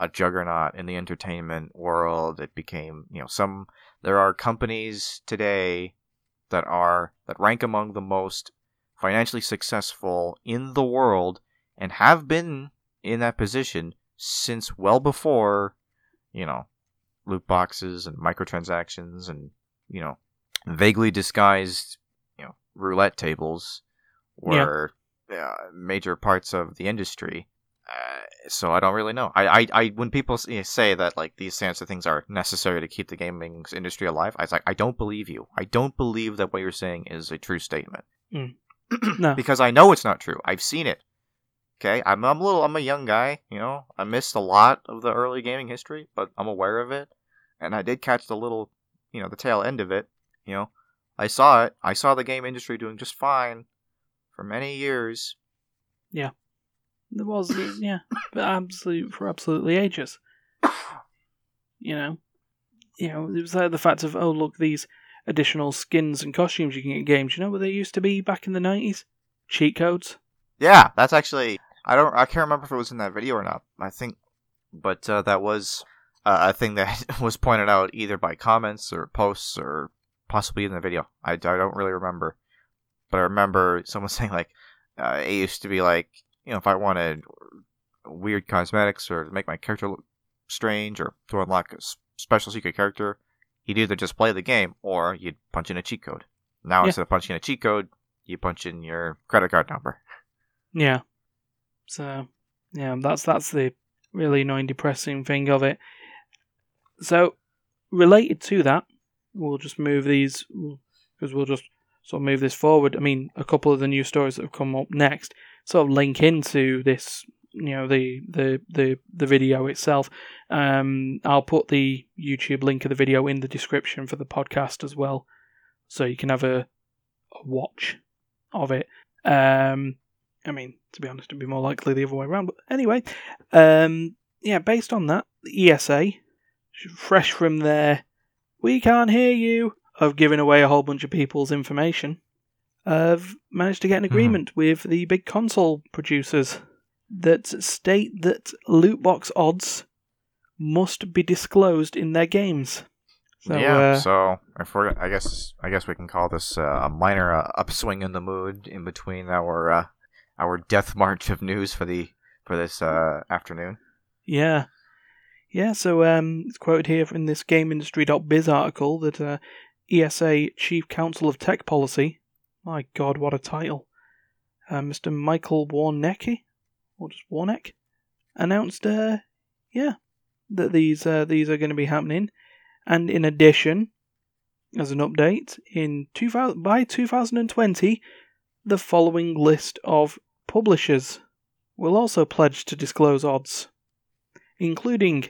a juggernaut in the entertainment world. It became, you know, some there are companies today that are that rank among the most financially successful in the world and have been in that position since well before, you know, loot boxes and microtransactions and, you know, vaguely disguised, you know, roulette tables Yeah. were uh, major parts of the industry. Uh, so I don't really know. I, I, I when people s- you know, say that like these sorts of things are necessary to keep the gaming industry alive, I was like, I don't believe you. I don't believe that what you're saying is a true statement no, because I know it's not true. I've seen it. Okay, I'm, I'm a little, I'm a young guy. You know, I missed a lot of the early gaming history, but I'm aware of it, and I did catch the little, you know, the tail end of it. You know, I saw it. I saw the game industry doing just fine for many years. Yeah, there was yeah, but absolutely for absolutely ages. You know, you know, it was like the fact of oh look these additional skins and costumes you can get in games. You know what they used to be back in the nineties? Cheat codes. Yeah, that's actually I don't I can't remember if it was in that video or not. I think, but uh, that was uh, a thing that was pointed out either by comments or posts or possibly in the video. I, I don't really remember, but I remember someone saying like uh, it used to be like you know if I wanted weird cosmetics or to make my character look strange or to unlock a special secret character, you'd either just play the game or you'd punch in a cheat code. Now Yeah. instead of punching in a cheat code, you punch in your credit card number. Yeah. So yeah, that's that's the really annoying, depressing thing of it. So related to that, we'll just move these because we'll just sort of move this forward. I mean, a couple of the new stories that have come up next sort of link into this, you know, the the the the video itself. Um, I'll put the YouTube link of the video in the description for the podcast as well, so you can have a, a watch of it. Um, I mean, to be honest, it'd be more likely the other way around. But anyway, um, yeah, based on that, the ESA, fresh from their "we can't hear you" of giving away a whole bunch of people's information, have managed to get an agreement with the big console producers that state that loot box odds must be disclosed in their games. So, yeah, uh, so if we're, I guess, I guess we can call this uh, a minor uh, upswing in the mood in between our uh, our death march of news for the for this uh, afternoon. Yeah. Yeah, so um, it's quoted here in this GameIndustry.biz article that uh, ESA Chief Counsel of Tech Policy, my god, what a title, uh, Mr. Michael Warnecki, or just Warneck, announced, uh, yeah, that these uh, these are going to be happening. And in addition, as an update, in 2000, by 2020, the following list of publishers will also pledge to disclose odds, including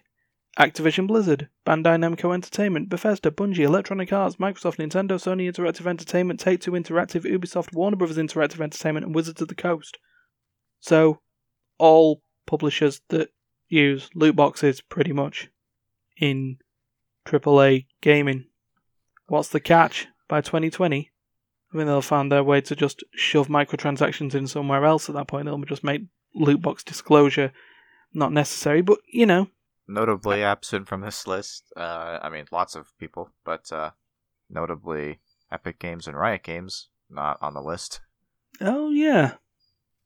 Activision Blizzard, Bandai Namco Entertainment, Bethesda, Bungie, Electronic Arts, Microsoft, Nintendo, Sony Interactive Entertainment, Take Two Interactive, Ubisoft, Warner Bros. Interactive Entertainment, and Wizards of the Coast. So, all publishers that use loot boxes pretty much in AAA gaming. What's the catch? By 2020, I mean, they'll find their way to just shove microtransactions in somewhere else at that point. They'll just make loot box disclosure not necessary, but you know, Notably absent from this list, uh, I mean, lots of people, but uh, notably Epic Games and Riot Games not on the list. Oh yeah,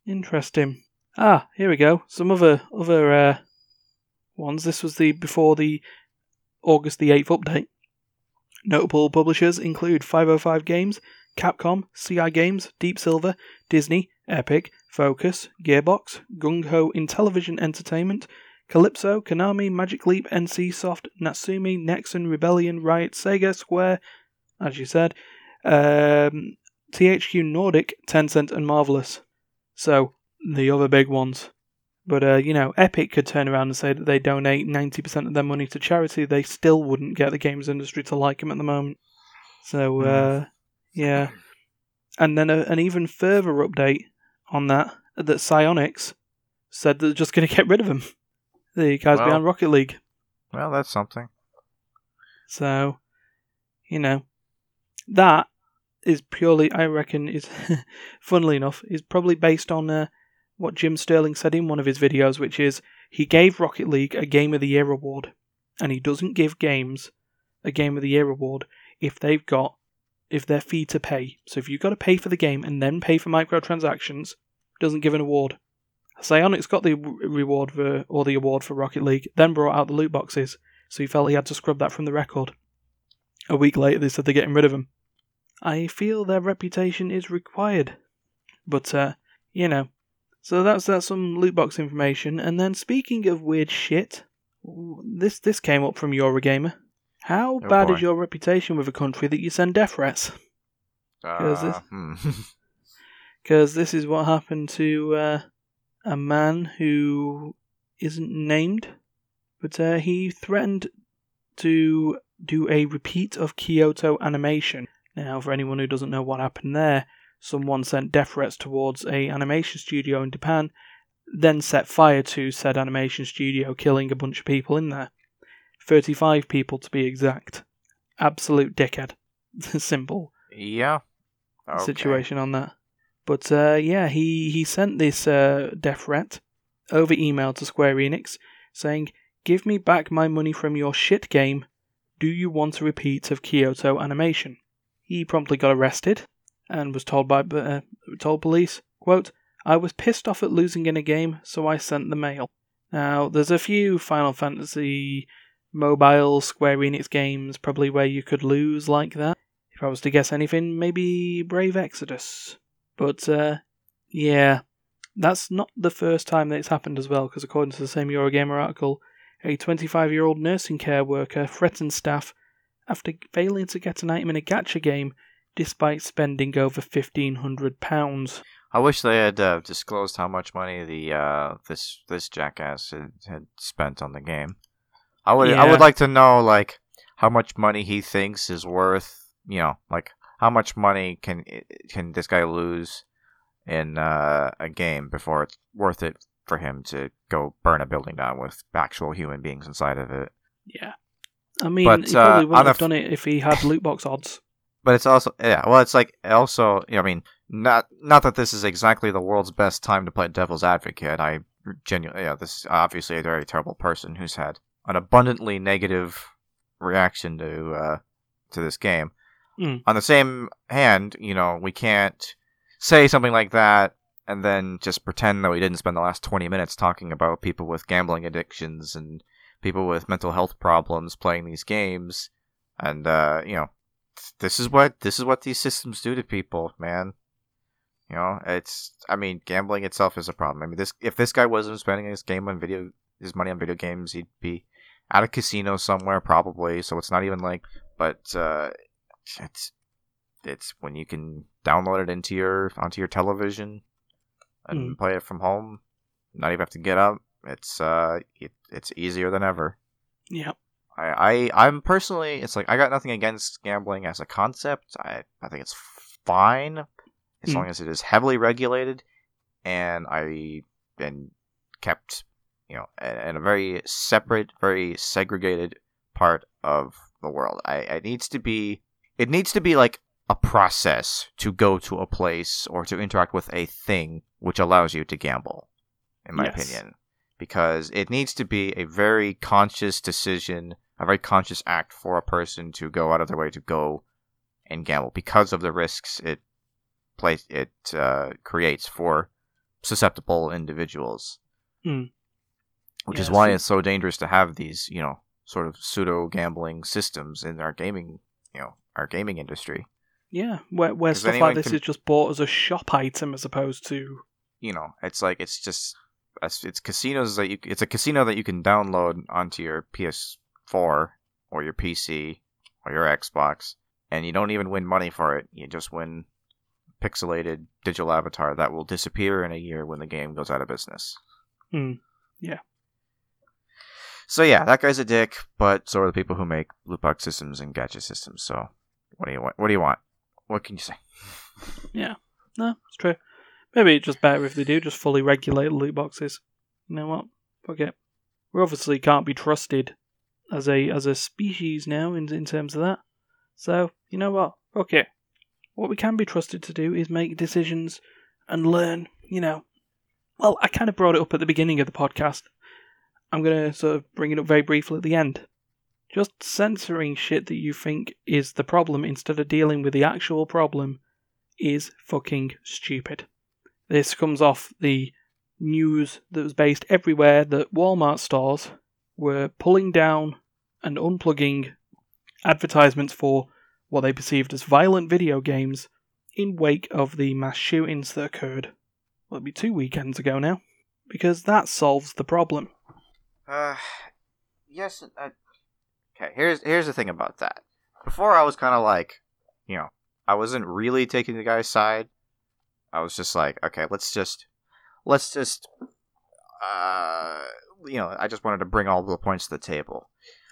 interesting. Ah, here we go. Some other other uh, ones. This was the before the August the eighth update. Notable publishers include 505 Games, Capcom, CI Games, Deep Silver, Disney, Epic, Focus, Gearbox, GungHo Intellivision Entertainment, Kalypso, Konami, Magic Leap, NC Soft, Natsume, Nexon, Rebellion, Riot, Sega, Square, as you said, um, THQ Nordic, Tencent, and Marvelous. So, the other big ones. But, uh, you know, Epic could turn around and say that they donate 90% of their money to charity. They still wouldn't get the games industry to like them at the moment. So, uh, yeah. And then a, an even further update on that, that Psyonix said they're just going to get rid of him. The guys Well- behind Rocket League. Well, that's something. So, you know, that is purely, I reckon, is funnily enough, is probably based on uh, what Jim Sterling said in one of his videos, which is he gave Rocket League a Game of the Year award, and he doesn't give games a Game of the Year award if they've got if they're fee to pay. So if you've got to pay for the game and then pay for microtransactions, doesn't give an award. Psyonix got the reward for or the award for Rocket League, then brought out the loot boxes, so he felt he had to scrub that from the record. A week later, they said they're getting rid of him. I feel their reputation is required, but uh, you know. So that's that's some loot box information. And then speaking of weird shit, this this came up from Eurogamer. How Oh, bad boy. is your reputation with a country that you send death threats? Is this- Uh, hmm. because this is what happened to uh, a man who isn't named, but uh, he threatened to do a repeat of Kyoto animation. Now, for anyone who doesn't know what happened there, someone sent death threats towards a animation studio in Japan, then set fire to said animation studio, killing a bunch of people in there. 35 people to be exact. Absolute dickhead. Simple yeah. Okay. situation on that. But uh, yeah, he, he sent this uh, death threat over email to Square Enix saying, Give me back my money from your shit game. Do you want a repeat of Kyoto animation? He promptly got arrested and was told by uh, told police, quote, I was pissed off at losing in a game, so I sent the mail. Now, there's a few Final Fantasy mobile Square Enix games probably where you could lose like that. If I was to guess anything, maybe Brave Exvius. But, uh, yeah, that's not the first time that it's happened as well, because according to the same Eurogamer article, a 25 year old nursing care worker threatened staff after failing to get an item in a gacha game despite spending over fifteen hundred pounds. I wish they had uh, disclosed how much money the uh, this this jackass had, had spent on the game. I would I would like to know like how much money he thinks is worth. You know, like how much money can can this guy lose in uh, a game before it's worth it for him to go burn a building down with actual human beings inside of it. Yeah, I mean, But, he probably uh, wouldn't have f- done it if he had loot box odds. But it's also yeah, well, it's like also I mean not not that this is exactly the world's best time to play devil's advocate. I genuinely yeah, this is obviously a very terrible person who's had an abundantly negative reaction to uh, to this game. Mm. On the same hand, you know, we can't say something like that and then just pretend that we didn't spend the last 20 minutes talking about people with gambling addictions and people with mental health problems playing these games and uh, you know this is what this is what these systems do to people, man. You know, it's I mean, gambling itself is a problem. I mean, this if this guy wasn't spending his game on video his money on video games, he'd be at a casino somewhere probably. So it's not even like, but uh, it's it's when you can download it into your onto your television and play it from home, not even have to get up. It's uh, it, it's easier than ever. Yeah, I, I I'm personally it's like I got nothing against gambling as a concept. I I think it's fine as Mm. long as it is heavily regulated and I been kept you know in a very separate, very segregated part of the world. I it needs to be it needs to be like a process to go to a place or to interact with a thing which allows you to gamble in my Yes. opinion because it needs to be a very conscious decision, a very conscious act for a person to go out of their way to go and gamble because of the risks it place it uh, creates for susceptible individuals. Mm. Which is why so- it's so dangerous to have these, you know, sort of pseudo gambling systems in our gaming, you know, our gaming industry. yeah. Where where stuff like this can- is just bought as a shop item as opposed to you know, it's like it's just it's it's casinos that you it's a casino that you can download onto your PS4 or your PC or your Xbox, and you don't even win money for it. You just win pixelated digital avatar that will disappear in a year when the game goes out of business. Hmm. Yeah. So yeah, that guy's a dick, but so are the people who make loot box systems and gadget systems. So what do you want? What do you want? What can you say? Yeah, no, it's true. Maybe it's just better if they do just fully regulate loot boxes. You know what? Fuck it. We obviously can't be trusted as a as a species now in in terms of that. So you know what? Fuck it. What we can be trusted to do is make decisions and learn. You know. Well, I kind of brought it up at the beginning of the podcast. I'm gonna sort of bring it up very briefly at the end. Just censoring shit that you think is the problem instead of dealing with the actual problem is fucking stupid. This comes off the news that was based everywhere that Walmart stores were pulling down and unplugging advertisements for what they perceived as violent video games in wake of the mass shootings that occurred. Well, it'll be two weekends ago now, because that solves the problem. Uh, yes. Uh, okay. Here's here's the thing about that. Before I was kind of like, you know, I wasn't really taking the guy's side. I was just like, okay, let's just, let's just, uh, you know, I just wanted to bring all the points to the table.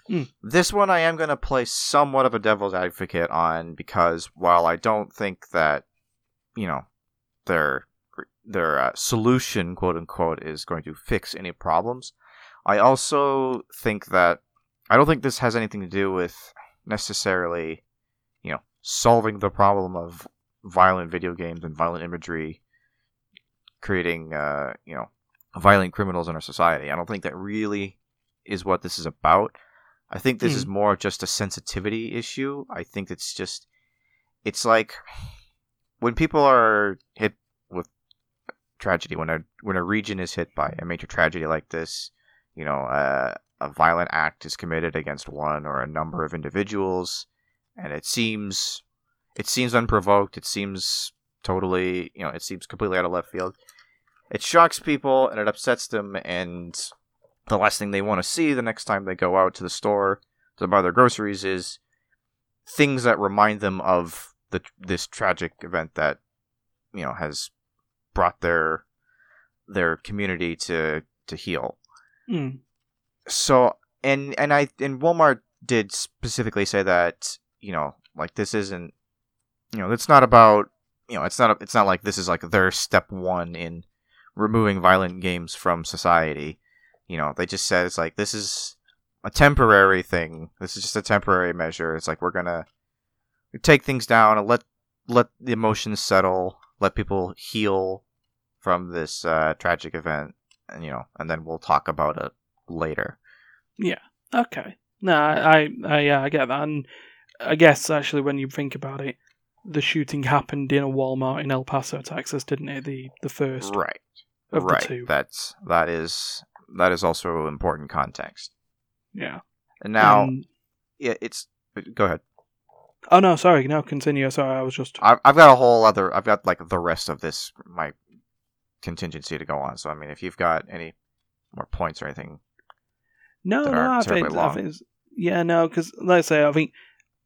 Hmm. This one I am going to play somewhat of a devil's advocate on because while I don't think that, you know, their their uh, solution, quote unquote, is going to fix any problems. I also think that I don't think this has anything to do with necessarily, you know, solving the problem of violent video games and violent imagery creating, uh, you know, violent criminals in our society. I don't think that really is what this is about. I think this Hmm. is more just a sensitivity issue. I think it's just, it's like when people are hit with tragedy, when a when a region is hit by a major tragedy like this, you know, uh, a violent act is committed against one or a number of individuals, and it seems it seems unprovoked. It seems totally, you know, it seems completely out of left field. It shocks people and it upsets them, and the last thing they want to see the next time they go out to the store to buy their groceries is things that remind them of the this tragic event that you know has brought their their community to to heal. Mm. So and and I and Walmart did specifically say that you know like this isn't you know it's not about you know it's not a, it's not like this is like their step one in removing violent games from society. You know they just said it's like this is a temporary thing. This is just a temporary measure. It's like we're gonna take things down and let let the emotions settle, let people heal from this uh, tragic event, and you know, and then we'll talk about it later. Yeah. Okay. No, I, I, I, yeah, I get that, and I guess actually when you think about it, the shooting happened in a Walmart in El Paso, Texas, didn't it? The the first Right, of right. the two. That's that is that is also important context. Yeah. And now, Um, yeah, it's go ahead. oh no, sorry. No, continue. Sorry, I was just. I, I've got a whole other. I've got like the rest of this my contingency to go on. So I mean, if you've got any more points or anything, No, no, I think, I think it's, yeah, no, because like I say, I think,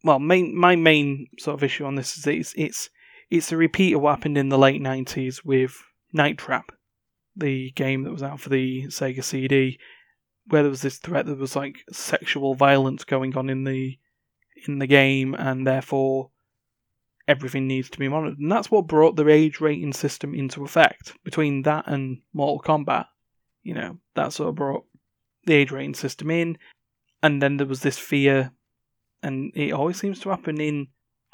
well, main my main sort of issue on this is it's it's it's a repeat of what happened in the late nineties with Night Trap, the game that was out for the Sega CD, where there was this threat that was like sexual violence going on in the in the game, and therefore everything needs to be monitored, and that's what brought the age rating system into effect. Between that and Mortal Kombat, you know, that sort of brought the age rating system in, and then there was this fear, and it always seems to happen in,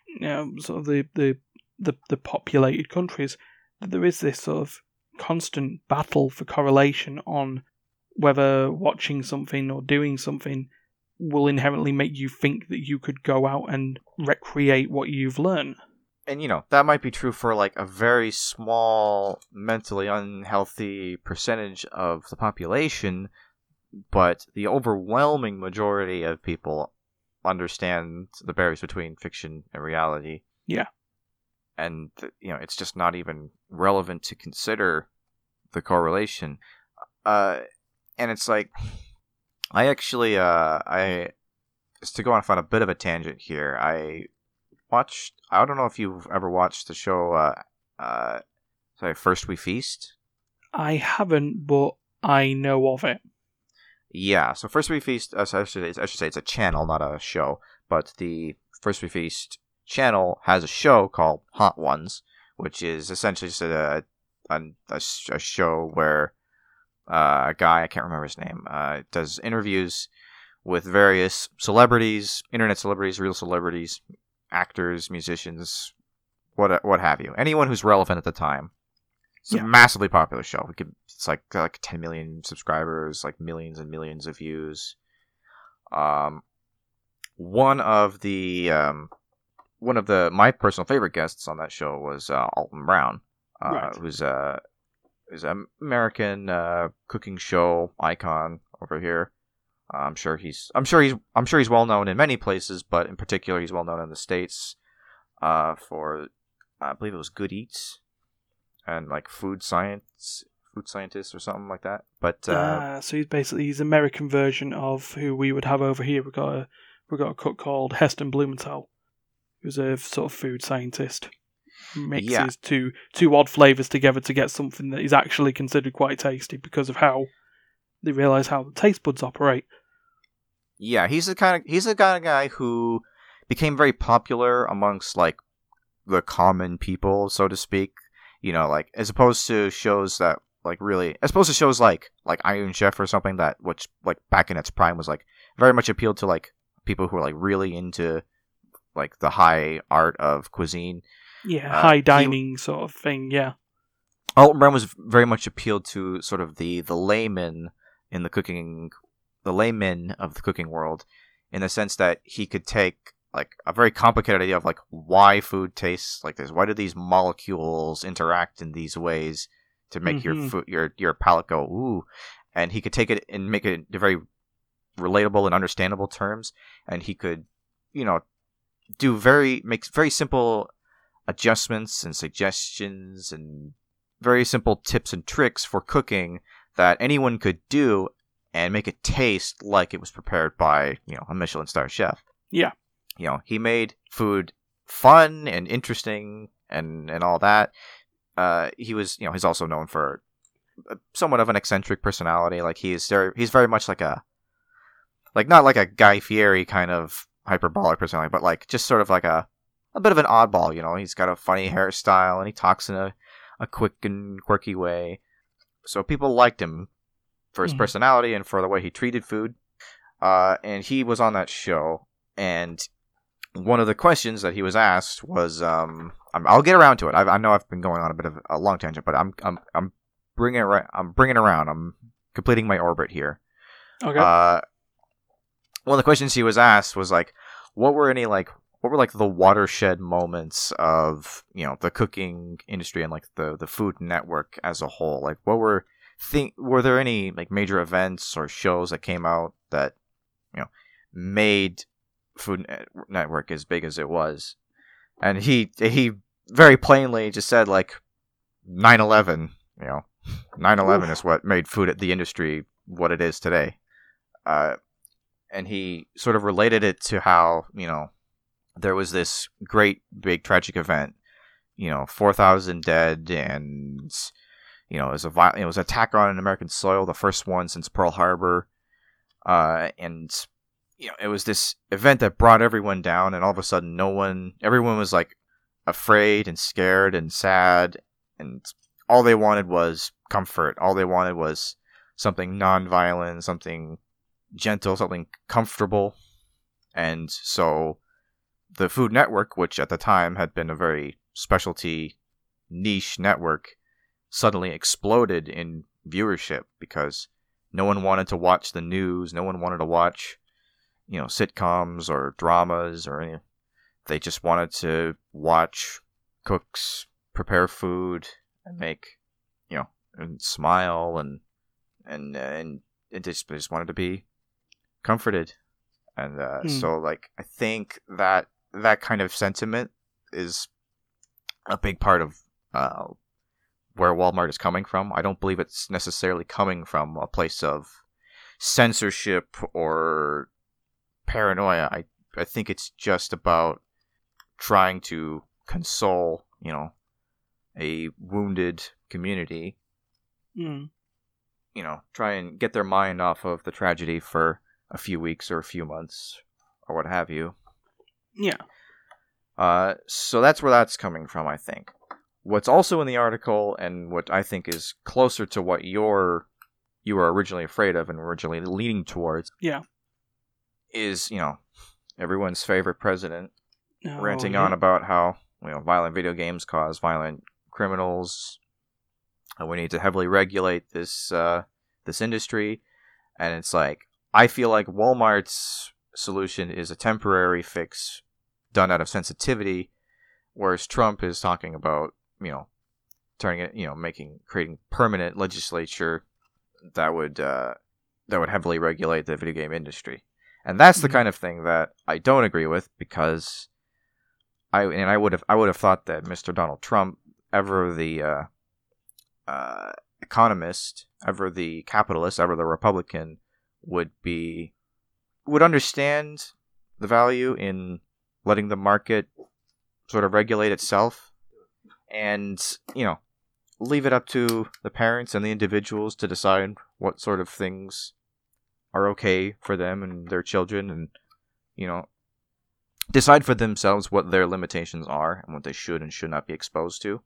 you know, sort of the the the, the populated countries that there is this sort of constant battle for correlation on whether watching something or doing something will inherently make you think that you could go out and recreate what you've learned. And you know that might be true for like a very small mentally unhealthy percentage of the population but the overwhelming majority of people understand the barriers between fiction and reality Yeah. and you know it's just not even relevant to consider the correlation uh and it's like i actually uh i just to go on a bit of a tangent here i watched i don't know if you've ever watched the show uh uh sorry first we feast I haven't, but I know of it. Yeah, so First We Feast, uh, so I, should, I should say it's a channel, not a show, but the First We Feast channel has a show called Hot Ones, which is essentially just a, a, a, a show where uh, a guy, I can't remember his name, uh, does interviews with various celebrities, internet celebrities, real celebrities, actors, musicians, what what have you. Anyone who's relevant at the time. It's Yeah. a massively popular show. We could, it's like like 10 million subscribers, like millions and millions of views. Um, one of the um, one of the my personal favorite guests on that show was uh, Alton Brown, uh, Right. who's a who's an American uh, cooking show icon over here. Uh, I'm sure he's I'm sure he's I'm sure he's well known in many places, but in particular he's well known in the states uh, for I believe it was Good Eats and like food science food scientist or something like that. But uh, Ah, so he's basically he's American version of who we would have over here. We got a we got a cook called Heston Blumenthal, who's a sort of food scientist. Mixes Yeah. two two odd flavors together to get something that is actually considered quite tasty because of how they realize how the taste buds operate. Yeah, he's the kind of he's the kind of guy who became very popular amongst like the common people, so to speak. You know, like as opposed to shows that like really, as opposed to shows like like Iron Chef or something that which like back in its prime was like very much appealed to like people who are like really into like the high art of cuisine. Yeah, Uh, high he- dining sort of thing. Yeah, Alton Brown was very much appealed to sort of the the layman in the cooking, the layman of the cooking world, in the sense that he could take like a very complicated idea of like why food tastes like this. Why do these molecules interact in these ways to make your Mhm. food your your palate go ooh? And he could take it and make it into very relatable and understandable terms, and he could, you know, do very makes very simple adjustments and suggestions and very simple tips and tricks for cooking that anyone could do and make it taste like it was prepared by you know a Michelin star chef. Yeah. You know, he made food fun and interesting and and all that. Uh, he was, you know, he's also known for somewhat of an eccentric personality. Like he's very, he's very much like a, like not like a Guy Fieri kind of hyperbolic personality, but like just sort of like a, a bit of an oddball. You know, he's got a funny hairstyle and he talks in a, a quick and quirky way. So people liked him for his Mhm. personality and for the way he treated food. Uh, and he was on that show, and one of the questions that he was asked was, um, I'm, I'll get around to it. I, I know I've been going on a bit of a long tangent, but I'm I'm I'm bringing it ra- I'm bringing it around. I'm completing my orbit here. Okay. Uh, one of the questions he was asked was like, what were any like what were like the watershed moments of you know the cooking industry and like the the food network as a whole? Like, what were think were there any like major events or shows that came out that you know made Food Network as big as it was? And he he very plainly just said like 9/11, you know, 9/11 Oof. is what made food at the industry what it is today. Uh, and he sort of related it to how you know there was this great big tragic event, you know, 4,000 dead and you know, it was a vi- it was an attack on American soil, the first one since Pearl Harbor. Uh, and you know, it was this event that brought everyone down, and all of a sudden, no one, everyone was like afraid and scared and sad, and all they wanted was comfort. All they wanted was something non-violent, something gentle, something comfortable. And so, the Food Network, which at the time had been a very specialty niche network, suddenly exploded in viewership because no one wanted to watch the news, no one wanted to watch, you know, sitcoms or dramas or any. They just wanted to watch cooks prepare food and make, you know, and smile and and and it just they just wanted to be comforted, and uh, Hmm. so like I think that that kind of sentiment is a big part of uh, where Walmart is coming from. I don't believe it's necessarily coming from a place of censorship or paranoia. I I think it's just about trying to console, you know, a wounded community, Mm. you know, try and get their mind off of the tragedy for a few weeks or a few months or what have you. Yeah. Uh, so that's where that's coming from, I think. What's also in the article, and what I think is closer to what you're you were originally afraid of and originally leaning towards, Yeah. is you know everyone's favorite president Oh, ranting yeah. on about how you know violent video games cause violent criminals, and we need to heavily regulate this uh, this industry. And it's like I feel like Walmart's solution is a temporary fix done out of sensitivity, whereas Trump is talking about you know turning it you know making creating permanent legislature that would uh, that would heavily regulate the video game industry. And that's the Mhm. kind of thing that I don't agree with because I and I would have I would have thought that Mr. Donald Trump, ever the uh, uh, economist, ever the capitalist, ever the Republican, would be would understand the value in letting the market sort of regulate itself, and you know leave it up to the parents and the individuals to decide what sort of things are okay for them and their children and you know decide for themselves what their limitations are and what they should and should not be exposed to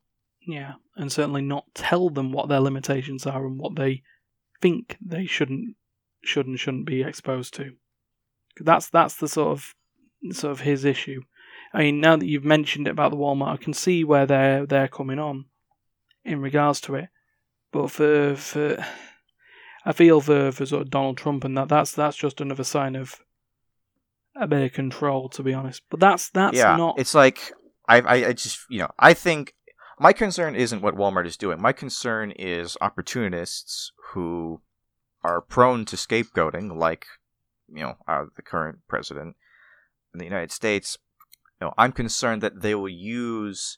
Yeah, and certainly not tell them what their limitations are and what they think they shouldn't should and shouldn't be exposed to. That's that's the sort of sort of his issue. I mean, now that you've mentioned it about the Walmart, I can see where they're they're coming on in regards to it. But for for I feel for, for sort of Donald Trump and that that's that's just another sign of a bit of control, to be honest. But that's that's yeah not it's like I, I i just you know i think my concern isn't what walmart is doing my concern is opportunists who are prone to scapegoating like you know uh, the current president in the united states know i'm concerned that they will use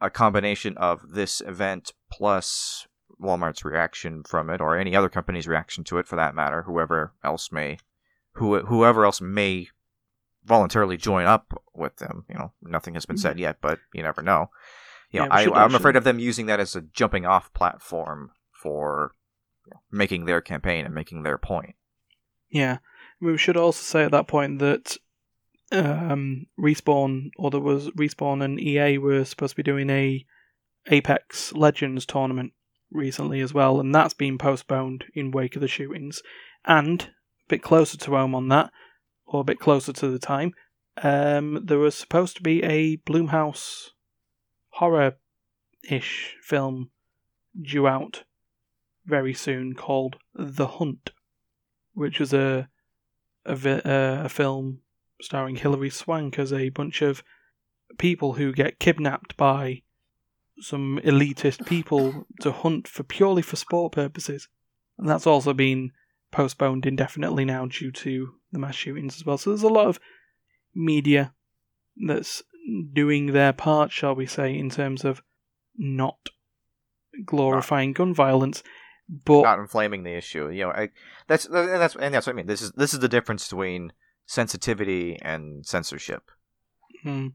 a combination of this event plus walmart's reaction from it or any other company's reaction to it for that matter whoever else may who, whoever else may voluntarily join up with them. You know, nothing has been said mm-hmm. yet, but you never know. You know, Yeah, I, I'm actually- afraid of them using that as a jumping off platform for you know, making their campaign and making their point. Yeah, we should also say at that point that um, respawn, or there was respawn and EA were supposed to be doing a Apex Legends tournament recently as well, and that's been postponed in wake of the shootings. And a bit closer to home on that, or a bit closer to the time, um, there was supposed to be a Blumhouse horror-ish film due out very soon called The Hunt which was a a, vi- uh, a film starring Hilary Swank as a bunch of people who get kidnapped by some elitist people to hunt for purely for sport purposes, and that's also been postponed indefinitely now due to the mass shootings as well. So there's a lot of media that's doing their part, shall we say, in terms of not glorifying gun violence, but Not inflaming the issue. You know, I, that's and that's and that's what I mean. This is this is the difference between sensitivity and censorship. Hmm.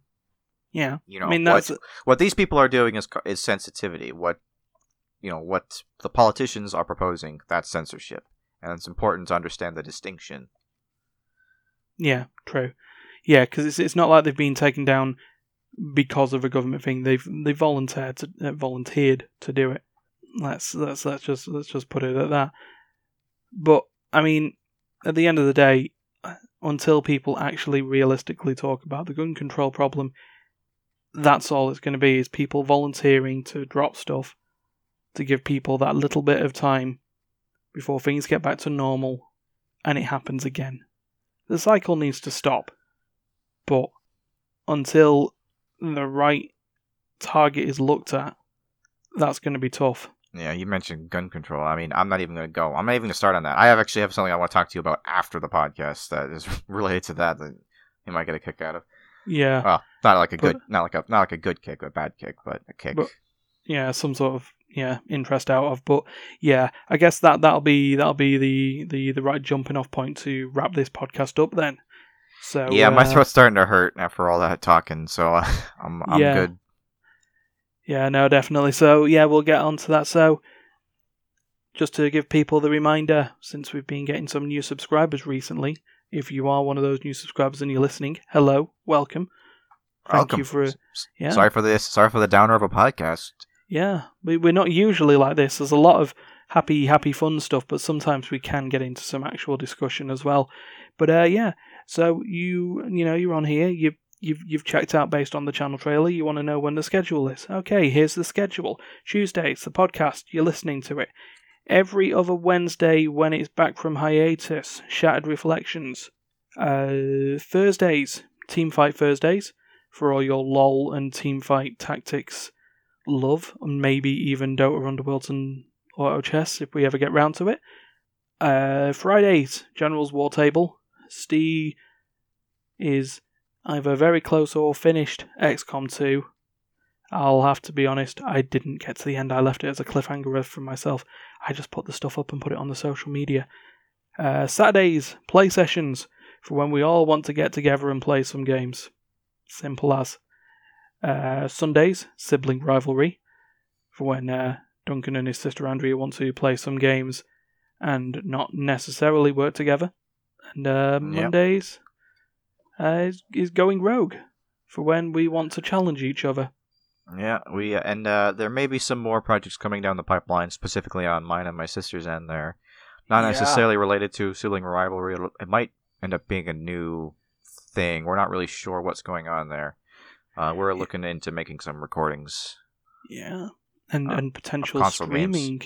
yeah, You know, I mean what- what these people are doing is is sensitivity. What you know, what the politicians are proposing, that's censorship, and it's important to understand the distinction. Yeah, true. Yeah, because it's it's not like they've been taken down because of a government thing. They've they volunteered to uh, volunteered to do it. Let's let's let's just let's just put it at that. But I mean, at the end of the day, until people actually realistically talk about the gun control problem, that's all it's going to be: is people volunteering to drop stuff to give people that little bit of time before things get back to normal, and it happens again. The cycle needs to stop. But until the right target is looked at, that's going to be tough. Yeah, you mentioned gun control. I mean, I'm not even going to go. I'm not even going to start on that. I have actually have something I want to talk to you about after the podcast that is related to that that you might get a kick out of. Yeah, Well, not like a But- good, not like a not like a good kick, a bad kick, but a kick. But- yeah, some sort of yeah interest out of. But yeah, I guess that that'll be that'll be the the the right jumping off point to wrap this podcast up then. So yeah, my uh, throat's starting to hurt after all that talking, so uh, I'm I'm Yeah. good. Yeah, no, definitely. So, yeah, we'll get on to that. So, just to give people the reminder, since we've been getting some new subscribers recently, if you are one of those new subscribers and you're listening, hello, welcome. Thank Welcome. you for, yeah, Sorry for this. Sorry for the downer of a podcast. yeah. We, we're not usually like this. There's a lot of happy, happy, fun stuff, but sometimes we can get into some actual discussion as well. But uh, yeah, so you, you know, you're on here. You you've you've checked out based on the channel trailer. You want to know when the schedule is. Okay, here's the schedule. Tuesdays, the podcast. You're listening to it. Every other Wednesday when it's back from hiatus, Shattered Reflections. Uh, Thursdays, Team Fight Thursdays, for all your LOL and Team Fight tactics love, and maybe even Dota Underlords and Auto Chess if we ever get round to it. Uh, Fridays, General's War Table. Steve is either very close or finished XCOM 2. I'll have to be honest, I didn't get to the end. I left it as a cliffhanger for myself. I just put the stuff up and put it on the social media. Uh, Saturdays, play sessions for when we all want to get together and play some games. Simple as. Uh, Sundays, sibling rivalry for when uh, Duncan and his sister Andrea want to play some games and not necessarily work together. And uh, Mondays uh, is, is going rogue for when we want to challenge each other. Yeah, we uh, and uh, there may be some more projects coming down the pipeline, specifically on mine and my sister's end. There, not Yeah. necessarily related to sibling rivalry. It'll- It might end up being a new thing. We're not really sure what's going on there. Uh, we're looking into making some recordings. Yeah. And, Uh, and potential console games. streaming.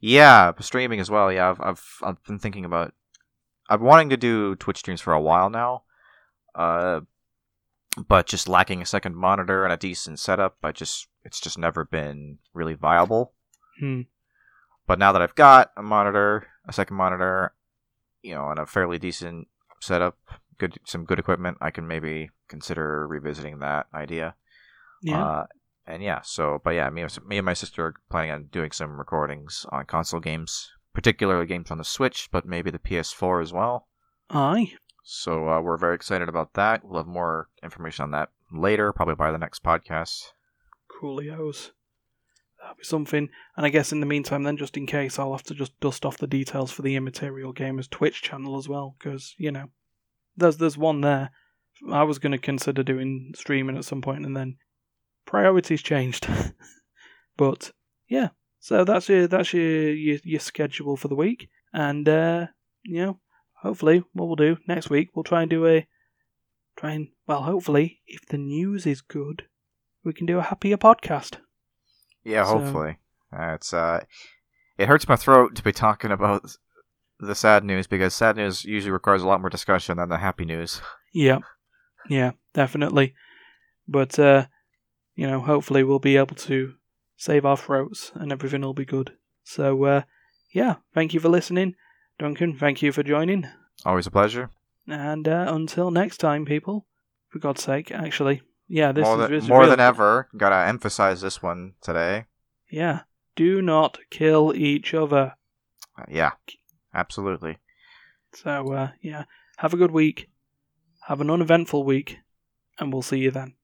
Yeah, streaming as well. Yeah, I've I've, I've been thinking about. I'm wanting to do Twitch streams for a while now, uh, but just lacking a second monitor and a decent setup. I just it's just never been really viable. Hmm. But now that I've got a monitor, a second monitor, you know, and a fairly decent setup, good some good equipment, I can maybe consider revisiting that idea. Yeah. Uh, and yeah, so but yeah, me, and- me and my sister are planning on doing some recordings on console games, particularly games on the Switch, but maybe the PS4 as well. Aye. So uh, we're very excited about that. We'll have more information on that later, probably by the next podcast. Coolios. That'll be something. And I guess in the meantime, then, just in case, I'll have to just dust off the details for the Immaterial Gamers Twitch channel as well, because, you know, there's there's one there. I was going to consider doing streaming at some point, and then priorities changed. but, yeah, so that's your, that's your, your, your schedule for the week. And, uh, you know, hopefully, what we'll do next week, we'll try and do a. Try and, well, hopefully, if the news is good, we can do a happier podcast. Yeah, So- hopefully. Uh, it's uh, it hurts my throat to be talking about the sad news because sad news usually requires a lot more discussion than the happy news. Yeah, yeah, definitely. But uh, you know, hopefully we'll be able to save our throats and everything will be good. So uh, yeah, thank you for listening, Duncan. Thank you for joining. Always a pleasure. And uh, until next time, people. For God's sake, actually, yeah, this more is than, this is more real- than ever, gotta emphasize this one today. Yeah, do not kill each other. Uh, yeah, absolutely. So uh, yeah, have a good week. Have an uneventful week, and we'll see you then.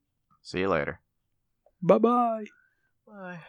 See you later. Bye bye. Bye.